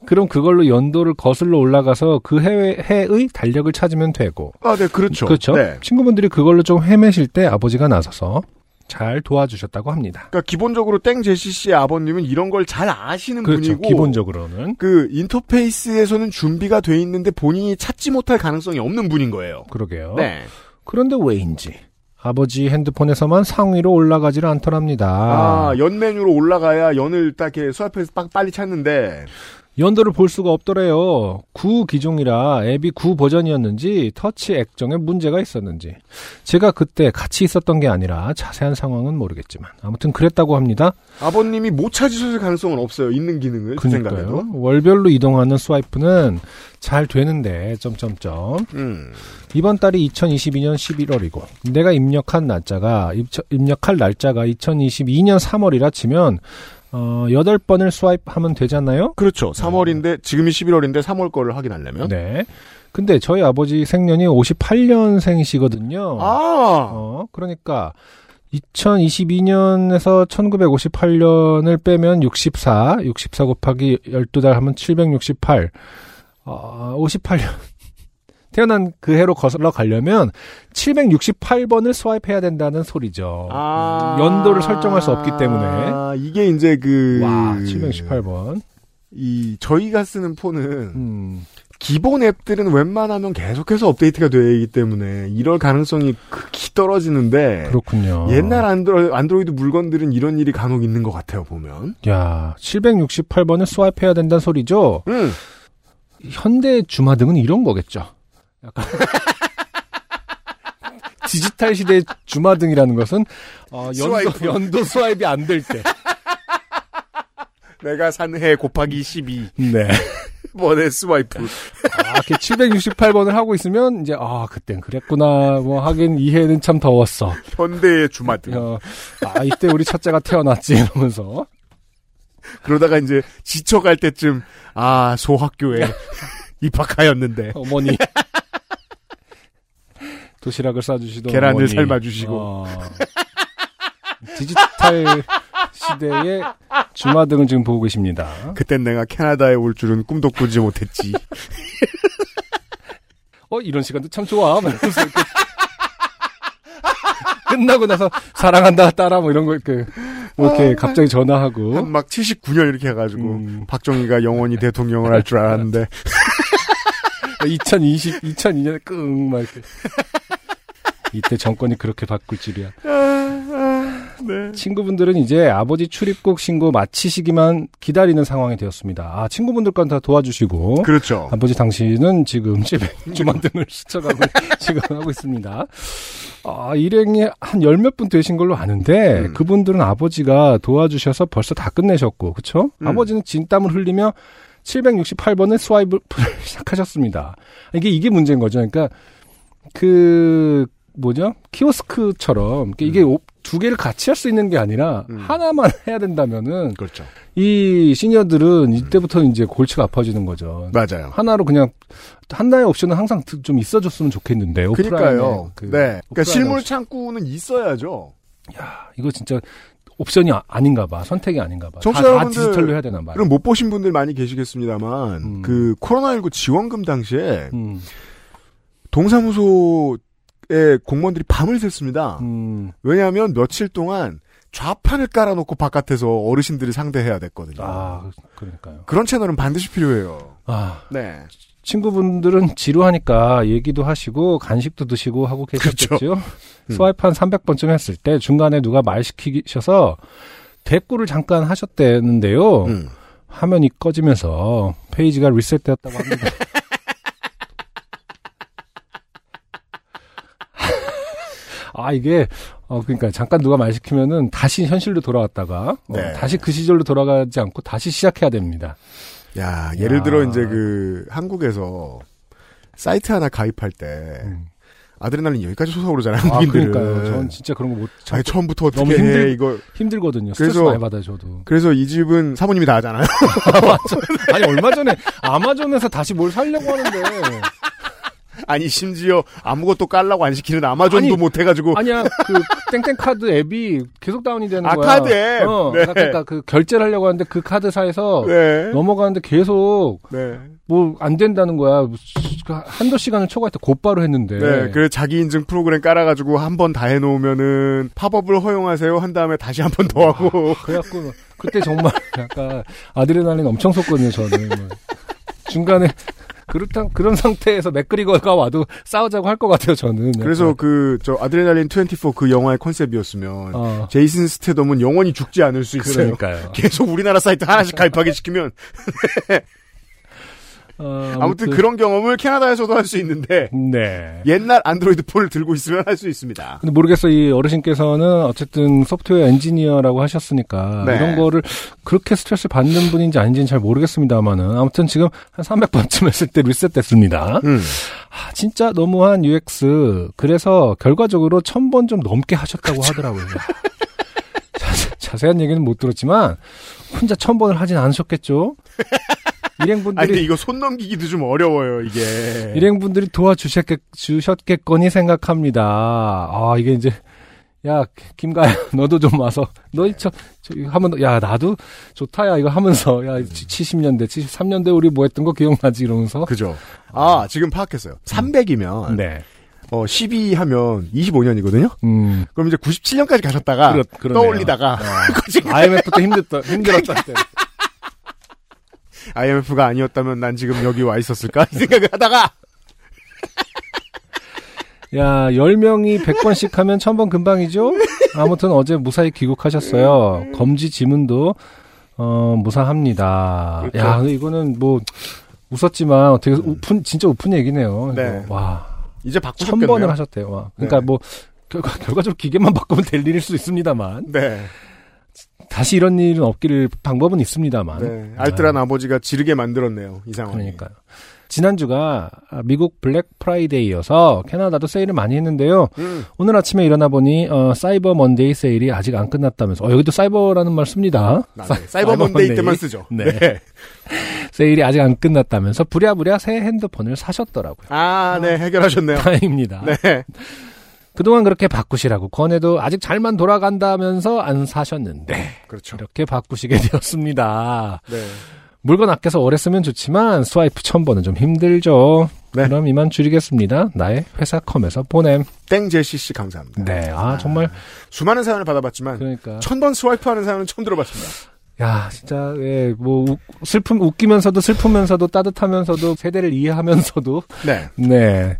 그럼 그걸로 연도를 거슬러 올라가서 그 해외, 해의 달력을 찾으면 되고. 아, 네, 그렇죠. 그렇죠. 네. 친구분들이 그걸로 좀 헤매실 때 아버지가 나서서 잘 도와주셨다고 합니다. 그러니까 기본적으로 땡 제시 씨의 아버님은 이런 걸 잘 아시는 그렇죠. 분이고 기본적으로는. 그 인터페이스에서는 준비가 돼 있는데 본인이 찾지 못할 가능성이 없는 분인 거예요. 그러게요. 네. 그런데 왜인지 아버지 핸드폰에서만 상위로 올라가지를 않더랍니다. 아, 연 메뉴로 올라가야 연을 딱 이렇게 빡- 빨리 찾는데 연도를 볼 수가 없더래요. 구 기종이라 앱이 구 버전이었는지 터치 액정에 문제가 있었는지 제가 그때 같이 있었던 게 아니라 자세한 상황은 모르겠지만 아무튼 그랬다고 합니다. 아버님이 못 찾으셨을 가능성은 없어요. 있는 기능을 그. 그러니까요. 월별로 이동하는 스와이프는 잘 되는데 점점점 음. 이번 달이 2022년 11월이고 내가 입력한 날짜가 입력할 날짜가 2022년 3월이라 치면 어 8번을 스와이프하면 되잖아요. 그렇죠. 3월인데 지금이 11월인데 3월 거를 확인하려면 네. 근데 저희 아버지 생년이 58년생이시거든요. 아. 어, 그러니까 2022년에서 1958년을 빼면 64, 64 곱하기 12달 하면 768. 어, 58년. 태어난 그 해로 거슬러 가려면 768번을 스와이프해야 된다는 소리죠. 아. 연도를 설정할 수 없기 때문에. 아, 이게 이제 그 와, 768번. 이 저희가 쓰는 폰은 음. 기본 앱들은 웬만하면 계속해서 업데이트가 되기 때문에 이럴 가능성이 극히 떨어지는데 그렇군요. 옛날 안드로, 안드로이드 물건들은 이런 일이 간혹 있는 것 같아요 보면. 야, 768번을 스와이프해야 된다는 소리죠? 음. 현대 주마등은 이런 거겠죠. 약간 디지털 시대 주마등이라는 것은 어, 연도. 연도 스와이프이 안 될 때. 내가 산 해 곱하기 12 네. 번의 스와이프. 아, 이렇게 768번을 하고 있으면 이제 아 그땐 그랬구나. 뭐 하긴 이 해는 참 더웠어. 현대의 주마등. 어, 아 이때 우리 첫째가 태어났지 이러면서 그러다가 이제 지쳐갈 때쯤 아 소학교에 입학하였는데 어머니 도시락을 싸주시던 계란을 어머니. 삶아주시고. 어, 디지털 시대의 주마등을 지금 보고 계십니다. 그땐 내가 캐나다에 올 줄은 꿈도 꾸지 못했지. 어 이런 시간도 참 좋아. 끝나고 나서 사랑한다 딸아 뭐 이런 거 이렇게 뭐 이렇게 갑자기 전화하고 한 막 79년 이렇게 해가지고 음. 박정희가 영원히 대통령을 할 줄 알았는데 2020 2002년에 끙막 이렇게 이때 정권이 그렇게 바꿀 줄이야. 네. 친구분들은 이제 아버지 출입국 신고 마치시기만 기다리는 상황이 되었습니다. 아, 친구분들 건다 도와주시고. 그렇죠. 아버지 당신은 지금 집에 주만 등을 스쳐가고 지금 하고 있습니다. 아, 일행이 한 열 몇 분 되신 걸로 아는데 음. 그분들은 아버지가 도와주셔서 벌써 다 끝내셨고, 그쵸? 음. 아버지는 진땀을 흘리며 768번의 스와이프를 시작하셨습니다. 이게, 이게 문제인 거죠. 그러니까, 그, 뭐죠? 키오스크처럼, 이게 오- 두 개를 같이 할 수 있는 게 아니라, 음. 하나만 해야 된다면은, 그렇죠. 이 시니어들은 이때부터 이제 골치가 아파지는 거죠. 맞아요. 하나로 그냥, 하나의 옵션은 항상 좀 있어줬으면 좋겠는데. 그러니까요. 그 네. 그러니까 실물. 창구는 있어야죠. 야, 이거 진짜 옵션이 아, 아닌가 봐. 선택이 아닌가 봐. 다, 다 디지털로 해야 되나 봐. 그럼 못 보신 분들 많이 계시겠습니다만 음. 그 코로나19 지원금 당시에 음, 동사무소 에 공무원들이 밤을 샜습니다. 음, 왜냐하면 며칠 동안 좌판을 깔아놓고 바깥에서 어르신들이 상대해야 됐거든요. 아, 그러니까요. 그런 채널은 반드시 필요해요. 아, 네. 친구분들은 지루하니까 얘기도 하시고 간식도 드시고 하고 계셨겠죠. 그렇죠. 음. 스와이프 한 300번쯤 했을 때 중간에 누가 말 시키셔서 대꾸를 잠깐 하셨대는데요. 음. 화면이 꺼지면서 페이지가 리셋되었다고 합니다. 아 이게 어 그러니까 잠깐 누가 말 시키면은 다시 현실로 돌아왔다가 어, 네. 다시 그 시절로 돌아가지 않고 다시 시작해야 됩니다. 야, 예를 야. 들어 이제 그 한국에서 사이트 하나 가입할 때 음. 아드레날린 여기까지 솟아오르잖아요. 아 한국인들은. 그러니까요. 전 진짜 그런 거 못 아니 처음부터 어떻게 너무 해 힘들- 이거 힘들거든요. 스트레스 그래서- 많이 받아요 저도. 그래서 이 집은 사모님이 다 하잖아요. 아니 얼마 전에 아마존에서 다시 뭘 살려고 하는데 아니 심지어 아무것도 깔라고 안 시키는 아마존도 못 해가지고 아니야 그 땡땡 카드 앱이 계속 다운이 되는 아, 거야. 카드 앱? 어, 네. 그러니까 그 결제를 하려고 하는데 그 카드사에서 네. 넘어가는데 계속 네. 뭐안 된다는 거야. 그 한도 시간을 초과할 때 곧바로 했는데. 네, 그래 자기 인증 프로그램 깔아가지고 한 번 다 해놓으면은 팝업을 허용하세요 한 다음에 다시 한 번 더 하고 그래갖고 그때 정말 약간 아드레날린 엄청 섰거든요. 저는 뭐. 중간에 그렇다 그런 상태에서 맥그리거가 와도 싸우자고 할 것 같아요. 저는. 그래서. 그 저 아드레날린 24 그 영화의 컨셉이었으면 어, 제이슨 스테덤은 영원히 죽지 않을 수 있어요. 그러니까요. 계속 우리나라 사이트 하나씩 가입하게 시키면 어, 아무튼 그런 경험을 캐나다에서도 할 수 있는데 네. 옛날 안드로이드 폰을 들고 있으면 할 수 있습니다. 근데 모르겠어. 이 어르신께서는 어쨌든 소프트웨어 엔지니어라고 하셨으니까 네. 이런 거를 그렇게 스트레스 받는 분인지 아닌지는 잘 모르겠습니다만은 아무튼 지금 한 300번쯤 했을 때 리셋됐습니다. 음. 아, 진짜 너무한 UX. 그래서 결과적으로 1000번 좀 넘게 하셨다고 하더라고요. 자세, 자세한 얘기는 못 들었지만 혼자 1000번을 하진 않으셨겠죠? 아니 근데 일행분들이 이거 손 넘기기도 좀 어려워요 이게. 일행분들이 도와주셨겠 주셨겠거니 생각합니다. 아 이게 이제 야 김가야 너도 좀 와서 너희 저, 저 이거 하면 야 나도 좋다 야 이거 하면서 야 70년대 73년대 우리 뭐 했던 거 기억나지 이러면서 그죠. 아 지금 파악했어요. 300이면 네. 어 12 하면 25년이거든요. 음. 그럼 이제 97년까지 가셨다가 그렇-. 떠올리다가 IMF 때 힘들었다 힘들었다 때. IMF가 아니었다면 난 지금 여기 와 있었을까 이 생각을 하다가 야, 10명이 100번씩 하면 1000번 금방이죠? 아무튼 어제 무사히 귀국하셨어요. 검지 지문도, 어, 무사합니다. 그렇죠. 야, 이거는 뭐, 웃었지만 어떻게, 우픈, 진짜 우픈 얘기네요. 이거. 네. 와, 이제 1000번을 바꾸셨겠네요. 하셨대요. 와. 그러니까 네. 뭐, 결과, 결과적으로 기계만 바꾸면 될 일일 수 있습니다만. 네. 다시 이런 일은 없기를 방법은 있습니다만. 네. 알뜰한 아버지가 지르게 만들었네요. 이 상황이. 그러니까요. 지난주가 미국 블랙 프라이데이여서 캐나다도 세일을 많이 했는데요. 음. 오늘 아침에 일어나 보니 어, Cyber Monday 세일이 아직 안 끝났다면서 어, 여기도 사이버라는 말 씁니다. 아, 사- 네. Cyber Monday 때만 쓰죠. 네. 세일이 아직 안 끝났다면서 부랴부랴 새 핸드폰을 사셨더라고요. 아, 네. 해결하셨네요. 다행입니다. 네. 그동안 그렇게 바꾸시라고 권해도 아직 잘만 돌아간다면서 안 사셨는데 그렇죠. 이렇게 바꾸시게 되었습니다. 네. 물건 아껴서 오래 쓰면 좋지만 스와이프 1000번은 좀 힘들죠. 네. 그럼 이만 줄이겠습니다. 나의 회사 컴에서 보냄. 땡제시 씨 감사합니다. 네, 아 정말 수많은 사연을 받아봤지만 그러니까 천 번 스와이프하는 사연은 처음 들어봤습니다. 야 진짜 예, 뭐 우- 슬픔 웃기면서도 슬프면서도 따뜻하면서도 세대를 이해하면서도 네. 네.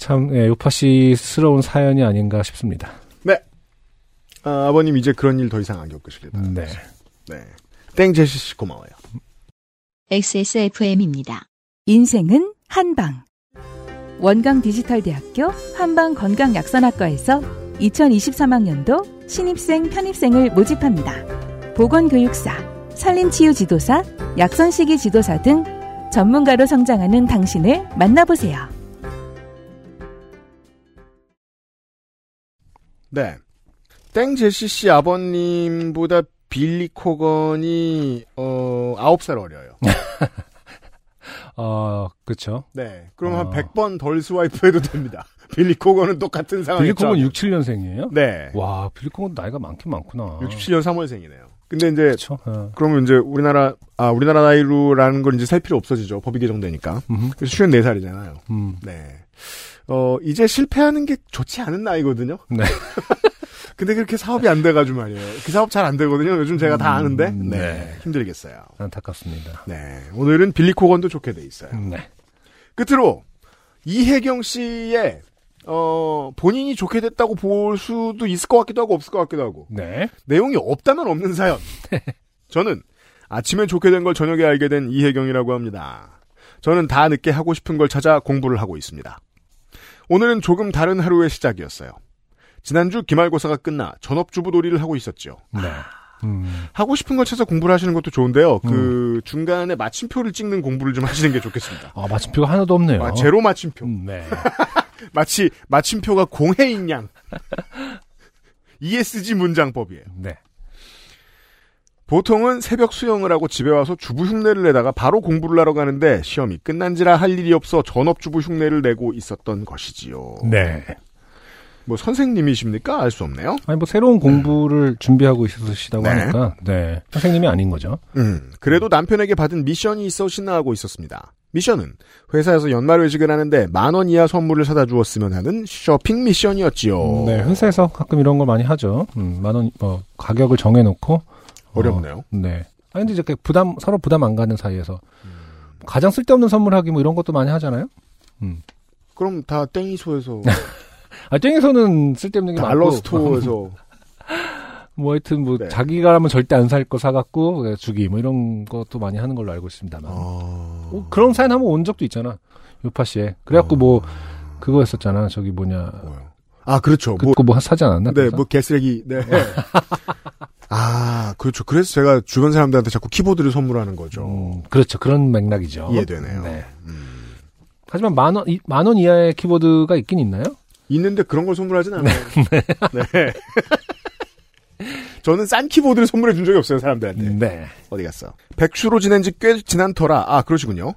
참 예, 요파 씨스러운 사연이 아닌가 싶습니다. 아, 아버님 이제 그런 일 더 이상 안 겪으시길 바랍니다. 네. 네. 땡 제시 씨 고마워요. XSFM입니다. 인생은 한방. 원광 디지털대학교 한방 건강약선학과에서 2023학년도 신입생 편입생을 모집합니다. 보건교육사, 산림치유 지도사, 약선시기 지도사 등 전문가로 성장하는 당신을 만나보세요. 네. 땡 제시 씨 아버님보다 빌리 코건이 어 9살 어려요. 어, 그쵸. 네. 그럼 어. 한 100번 덜 스와이프해도 됩니다. 빌리 코건은 똑같은 상황이죠. 빌리콩은 67년생이에요? 네. 와, 빌리콩은 나이가 많긴 많구나. 67년 3월생이네요. 근데 이제. 어. 그러면 이제 우리나라 아 우리나라 나이로라는 걸 이제 살 필요 없어지죠. 법이 개정되니까. 음, 그래서 54살이잖아요. 음. 네. 어, 이제 실패하는 게 좋지 않은 나이거든요. 네. 근데 그렇게 사업이 안 돼가지고 말이에요. 그 사업 잘 안 되거든요. 요즘 제가 다 아는데. 음, 네. 네. 힘들겠어요. 안타깝습니다. 네. 오늘은 빌리 코건도 좋게 돼 있어요. 네. 끝으로 이혜경 씨의 어 본인이 좋게 됐다고 볼 수도 있을 것 같기도 하고 없을 것 같기도 하고 네. 내용이 없다면 없는 사연. 저는 아침에 좋게 된 걸 저녁에 알게 된 이혜경이라고 합니다. 저는 다 늦게 하고 싶은 걸 찾아 공부를 하고 있습니다. 오늘은 조금 다른 하루의 시작이었어요. 지난주 기말고사가 끝나 전업주부 놀이를 하고 있었죠. 네. 음, 하고 싶은 걸 찾아 공부를 하시는 것도 좋은데요. 그 중간에 마침표를 찍는 공부를 좀 하시는 게 좋겠습니다. 아, 마침표가 하나도 없네요. 아, 제로 마침표. 음, 네. 마치 마침표가 공해인 양. ESG 문장법이에요. 네. 보통은 새벽 수영을 하고 집에 와서 주부 흉내를 내다가 바로 공부를 하러 가는데 시험이 끝난지라 할 일이 없어 전업 주부 흉내를 내고 있었던 것이지요. 네. 뭐 선생님이십니까? 알 수 없네요. 아니, 뭐, 새로운 공부를 준비하고 있으시다고 네. 하니까, 네. 선생님이 아닌 거죠. 음, 그래도 남편에게 받은 미션이 있어 신나하고 있었습니다. 미션은 회사에서 연말 회식을 하는데 만 원 이하 선물을 사다 주었으면 하는 쇼핑 미션이었지요. 네, 회사에서 가끔 이런 걸 많이 하죠. 음, 만 원, 뭐, 가격을 정해놓고. 어렵네요. 어, 네. 아니, 근데 이렇게 부담, 서로 부담 안 가는 사이에서. 가장 쓸데없는 선물하기 뭐 이런 것도 많이 하잖아요? 그럼 다 땡이소에서 아, 땡에서는 쓸데없는 게 달러 많고. 스토어에서 뭐 하여튼 뭐 네. 자기가 하면 절대 안 살 거 사갖고 주기 뭐 이런 것도 많이 하는 걸로 알고 있습니다만. 어, 그런 사연 한번 온 적도 있잖아. 요파 씨에. 그래갖고 뭐 그거 했었잖아. 저기 뭐냐. 아 그렇죠. 뭐, 그거 뭐 사지 않았나? 네, 그래서? 뭐 개쓰레기. 네. 아 그렇죠. 그래서 제가 주변 사람들한테 자꾸 키보드를 선물하는 거죠. 음, 그렇죠. 그런 맥락이죠. 이해되네요. 네. 하지만 만 원, 이- 만원 이하의 키보드가 있긴 있나요? 있는데 그런 걸 선물하진 않아요. 네. 저는 싼 키보드를 선물해 준 적이 없어요, 사람들한테. 네. 어디 갔어? 백수로 지낸 지 꽤 지난 터라, 아, 그러시군요.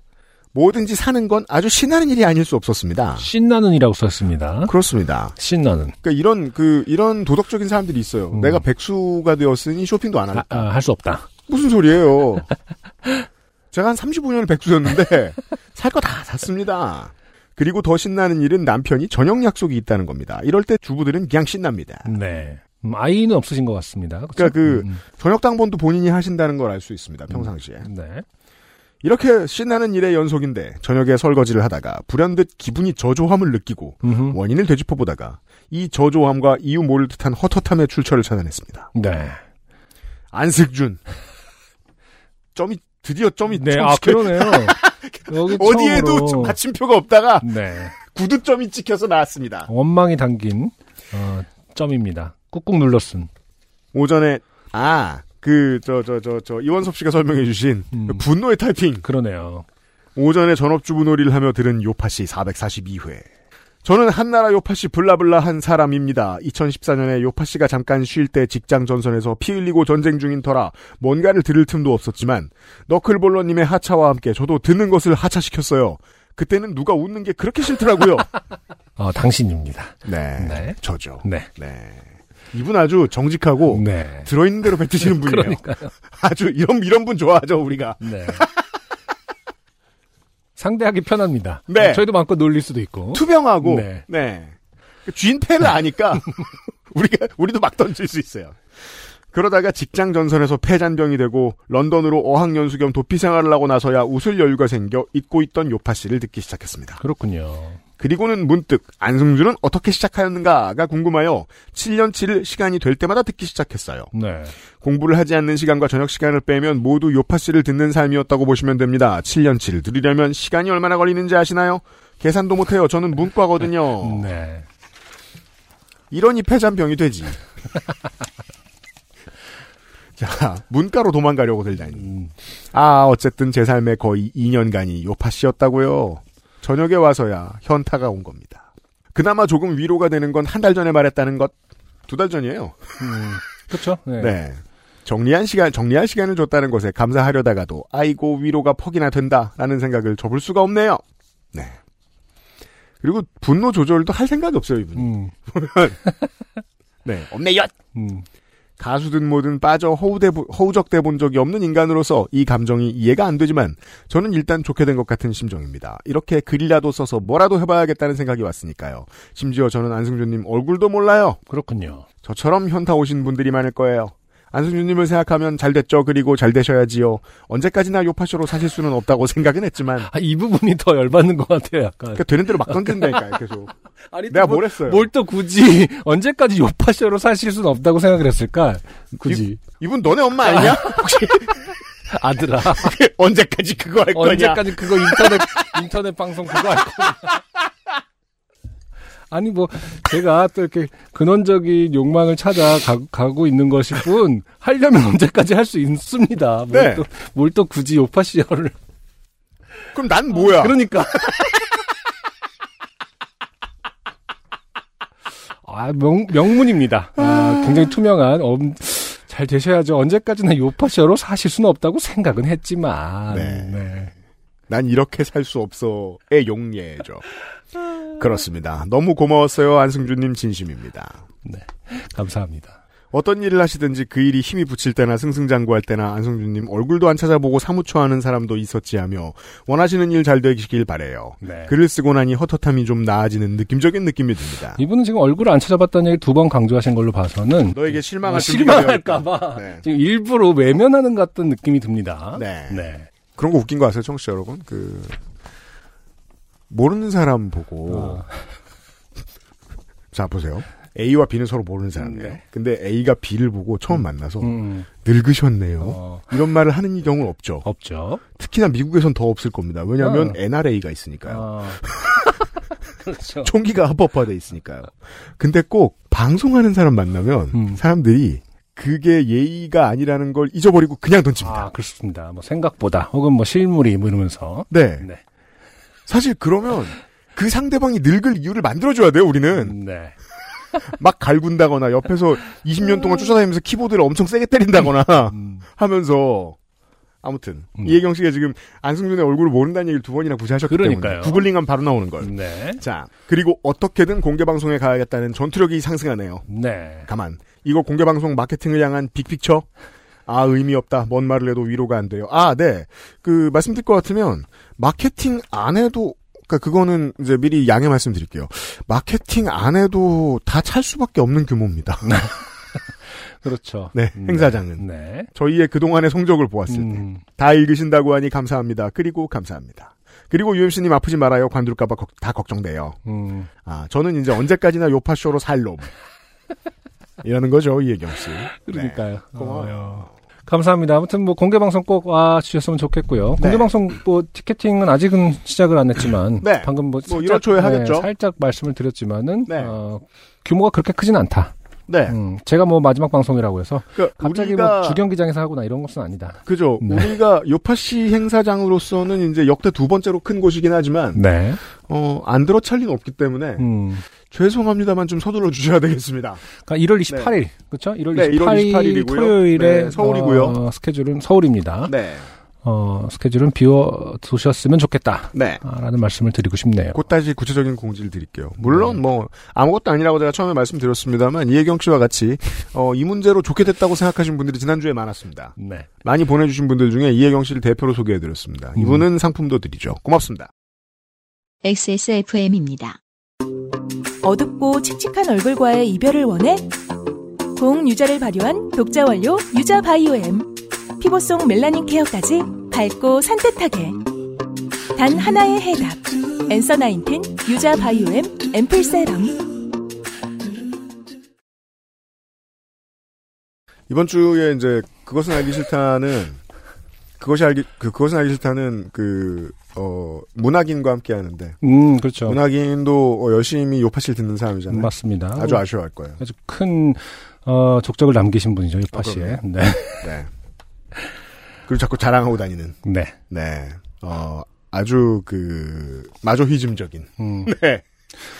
뭐든지 사는 건 아주 신나는 일이 아닐 수 없었습니다. 신나는이라고 썼습니다. 그렇습니다. 신나는. 그러니까 이런, 그, 이런 도덕적인 사람들이 있어요. 내가 백수가 되었으니 쇼핑도 안 하겠다. 아, 할수 없다. 무슨 소리예요? 제가 한 35년을 백수였는데 살 거 다 샀습니다. 그리고 더 신나는 일은 남편이 저녁 약속이 있다는 겁니다. 이럴 때 주부들은 그냥 신납니다. 네. 음, 아이는 없으신 것 같습니다. 그쵸? 그러니까 그 음, 저녁 당번도 본인이 하신다는 걸 알 수 있습니다. 평상시에. 음. 네. 이렇게 신나는 일의 연속인데 저녁에 설거지를 하다가 불현듯 기분이 저조함을 느끼고 음흠. 원인을 되짚어 보다가 이 저조함과 이유 모를 듯한 헛헛함의 출처를 찾아냈습니다. 네. 안승준. 점이 드디어 점이 네, 점 아, 찍혀- 그러네요. 여기 어디에도 처음으로- 마침표가 없다가 네. 구두점이 찍혀서 나왔습니다. 원망이 담긴, 어, 점입니다. 꾹꾹 눌렀음. 오전에 아 그 저 저 저 저 이원섭 씨가 설명해 주신 음. 그 분노의 타이핑 그러네요. 오전에 전업주부 놀이를 하며 들은 요파 씨 442회. 저는 한나라 요파 씨 블라블라 한 사람입니다. 2014년에 요파 씨가 잠깐 쉴 때 직장 전선에서 피 흘리고 전쟁 중인 터라 뭔가를 들을 틈도 없었지만 너클볼러님의 하차와 함께 저도 듣는 것을 하차시켰어요. 그때는 누가 웃는 게 그렇게 싫더라고요. 어, 당신입니다. 네, 네. 저죠. 네. 네. 이분 아주 정직하고 네. 들어있는 대로 뱉으시는 분이에요. 아주 이런 이런 분 좋아하죠 우리가. 네. 상대하기 편합니다. 네. 저희도 마음껏 놀릴 수도 있고. 투명하고 네. 네. 그 주인패를 아니까 우리가 우리도 막 던질 수 있어요. 그러다가 직장 전선에서 폐잔병이 되고 런던으로 어학연수 겸 도피 생활을 하고 나서야 웃을 여유가 생겨 잊고 있던 요파 씨를 듣기 시작했습니다. 그렇군요. 그리고는 문득 안승준은 어떻게 시작하였는가가 궁금하여 7년치를 시간이 될 때마다 듣기 시작했어요. 네. 공부를 하지 않는 시간과 저녁 시간을 빼면 모두 요파 씨를 듣는 삶이었다고 보시면 됩니다. 7년치를 들으려면 시간이 얼마나 걸리는지 아시나요? 계산도 못해요. 저는 문과거든요. 네. 이러니 폐잔병이 되지. 자, 문과로 도망가려고 들다니. 음, 아, 어쨌든 제 삶의 거의 2년간이 요파 씨였다고요. 저녁에 와서야 현타가 온 겁니다. 그나마 조금 위로가 되는 건 한 달 전에 말했다는 것. 두 달 전이에요. 그렇죠. 네. 네. 정리한 시간, 정리할 시간을 줬다는 것에 감사하려다가도, 아이고, 위로가 퍽이나 된다라는 생각을 접을 수가 없네요. 네. 그리고 분노 조절도 할 생각이 없어요, 이분이. 음, 네. 없네요! 음. 가수든 뭐든 빠져 허우대, 허우적대 본 적이 없는 인간으로서 이 감정이 이해가 안 되지만 저는 일단 좋게 된 것 같은 심정입니다. 이렇게 글이라도 써서 뭐라도 해봐야겠다는 생각이 왔으니까요. 심지어 저는 안승준님 얼굴도 몰라요. 그렇군요. 저처럼 현타 오신 분들이 많을 거예요. 안승준님을 생각하면 잘 됐죠. 그리고 잘 되셔야지요. 언제까지나 요파쇼로 사실 수는 없다고 생각은 했지만. 아, 이 부분이 더 열받는 것 같아요, 약간. 그러니까 되는 대로 막 던진다니까요, 계속. 아니, 내가 뭘, 뭘 했어요? 뭘 또 굳이 언제까지 요파쇼로 사실 수는 없다고 생각을 했을까? 굳이. 이, 분 너네 엄마 아니냐? 혹시 아들아. 언제까지 그거 할 거냐? 언제까지 그거 인터넷 인터넷 방송 그거 할 거냐? 아니 뭐 제가 또 이렇게 근원적인 욕망을 찾아 가, 고 있는 것일 뿐 하려면 언제까지 할 수 있습니다. 네. 뭘또 굳이 요파시어를 그럼 난 뭐야? 그러니까 아 명, 명문입니다. 아, 굉장히 투명한 엄, 잘 되셔야죠. 언제까지나 요파시어로 사실 수는 없다고 생각은 했지만 네. 네. 난 이렇게 살 수 없어의 용예죠. 그렇습니다. 너무 고마웠어요. 안승준님 진심입니다. 네. 감사합니다. 어떤 일을 하시든지 그 일이 힘이 붙일 때나 승승장구할 때나 안승준님 얼굴도 안 찾아보고 사무처하는 사람도 있었지 하며 원하시는 일 잘 되시길 바래요. 네. 글을 쓰고 나니 헛헛함이 좀 나아지는 느낌적인 느낌이 듭니다. 이분은 지금 얼굴을 안 찾아봤다는 얘기 두 번 강조하신 걸로 봐서는 너에게 실망할 어, 실망할까봐 네. 지금 일부러 외면하는 것 같은 느낌이 듭니다. 네. 네. 그런 거 웃긴 거 아세요, 청취자 여러분? 그 모르는 사람 보고 어. 자 보세요. A와 B는 서로 모르는 사람이에요. 네. 근데 A가 B를 보고 처음 만나서 음, 늙으셨네요. 어, 이런 말을 하는 경우는 없죠. 없죠. 특히나 미국에선 더 없을 겁니다. 왜냐하면 어. NRA가 있으니까요. 어. 그렇죠. 총기가 합법화돼 있으니까요. 근데 꼭 방송하는 사람 만나면 음. 사람들이 그게 예의가 아니라는 걸 잊어버리고 그냥 던집니다. 아 그렇습니다. 뭐 생각보다 혹은 뭐 실물이 뭐 이러면서 네. 네. 사실 그러면 그 상대방이 늙을 이유를 만들어줘야 돼요, 우리는. 네. 막 갈군다거나 옆에서 20년 동안 쫓아다니면서 키보드를 엄청 세게 때린다거나 음. 하면서 아무튼 음. 이혜경 씨가 지금 안승준의 얼굴을 모른다는 얘기를 두 번이나 굳이 하셨기 그러니까요. 때문에 구글링하면 바로 나오는 걸. 네. 자 그리고 어떻게든 공개 방송에 가야겠다는 전투력이 상승하네요. 네. 가만 이거 공개 방송 마케팅을 향한 빅픽처. 아 의미 없다. 뭔 말을 해도 위로가 안 돼요. 아 네. 그 말씀드릴 것 같으면 마케팅 안 해도 그러니까 그거는 이제 미리 양해 말씀드릴게요. 마케팅 안 해도 다 찰 수밖에 없는 규모입니다. 그렇죠. 네, 행사장은. 네. 저희의 그동안의 성적을 보았을 때. 음, 다 읽으신다고 하니 감사합니다. 그리고 감사합니다. 그리고 UMC님 아프지 말아요. 관둘까봐 걱- 다 걱정돼요. 음. 아, 저는 이제 언제까지나 요파쇼로 살 놈. 이라는 거죠, 이혜경 씨. 그러니까요. 네, 고마워요. 어, 감사합니다. 아무튼 뭐 공개 방송 꼭 와 주셨으면 좋겠고요. 공개 네. 방송 뭐 티켓팅은 아직은 시작을 안 했지만 네. 방금 뭐, 뭐 살짝, 이런 초에 하겠죠. 살짝 말씀을 드렸지만은 네. 어, 규모가 그렇게 크진 않다. 네. 음, 제가 뭐 마지막 방송이라고 해서 그러니까 갑자기 우리가, 뭐 주경기장에서 하거나 이런 것은 아니다. 그죠. 네. 우리가 요파시 행사장으로서는 이제 역대 두 번째로 큰 곳이긴 하지만, 네. 어, 안 들어 찰 리는 없기 때문에, 음. 죄송합니다만 좀 서둘러 주셔야 되겠습니다. 그러니까 1월 28일 그렇죠? 1월 네, 1월 28일 28일 이고요. 토요일에 네, 서울이고요. 어, 스케줄은 서울입니다. 네. 어, 스케줄은 비워 두셨으면 좋겠다. 네. 라는 말씀을 드리고 싶네요. 곧 다시 구체적인 공지를 드릴게요. 물론 뭐 아무것도 아니라고 제가 처음에 말씀드렸습니다만 이혜경 씨와 같이 어, 이 문제로 좋게 됐다고 생각하신 분들이 지난주에 많았습니다. 네. 많이 보내주신 분들 중에 이혜경 씨를 대표로 소개해드렸습니다. 음. 이분은 상품도 드리죠. 고맙습니다. XSFM입니다. 어둡고 칙칙한 얼굴과의 이별을 원해? 고응 유자를 발효한 독자 원료 유자 바이오엠. 피부송 멜라닌 케어까지 밝고 산뜻하게. 단 하나의 해답. 엔서 나인틴 유자 바이오엠 앰플 세럼. 이번 주에 이제 그것은 알기 싫다는 그것이 알기 그 그것은 알기 싫다는 그 어, 문학인과 함께 하는데 음, 그렇죠. 문학인도 어, 열심히 요파실 듣는 사람이잖아요. 맞습니다. 아주 아쉬워할 거예요. 아주 큰 어, 족적을 남기신 분이죠, 유파 아, 씨에. 그럼요. 네. 네. 그리고 자꾸 자랑하고 다니는. 네. 네. 어, 아주 그 마조히즘적인. 음. 네.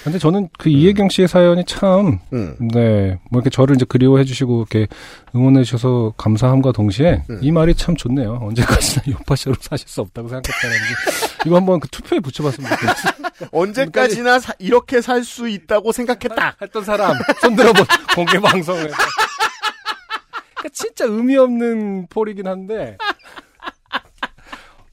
근데 저는 그 이혜경 씨의 사연이 참, 음. 네, 뭐 이렇게 저를 이제 그리워해 주시고 이렇게 응원해 주셔서 감사함과 동시에 음. 이 말이 참 좋네요. 언제까지나 요파쇼로 사실 수 없다고 생각했다는 게 이거 한번 그 투표에 붙여봤으면 좋겠어요. 언제까지나 사- 이렇게 살 수 있다고 생각했다. 했던 사람 손 들어본 공개 방송에 그러니까 진짜 의미 없는 폴이긴 한데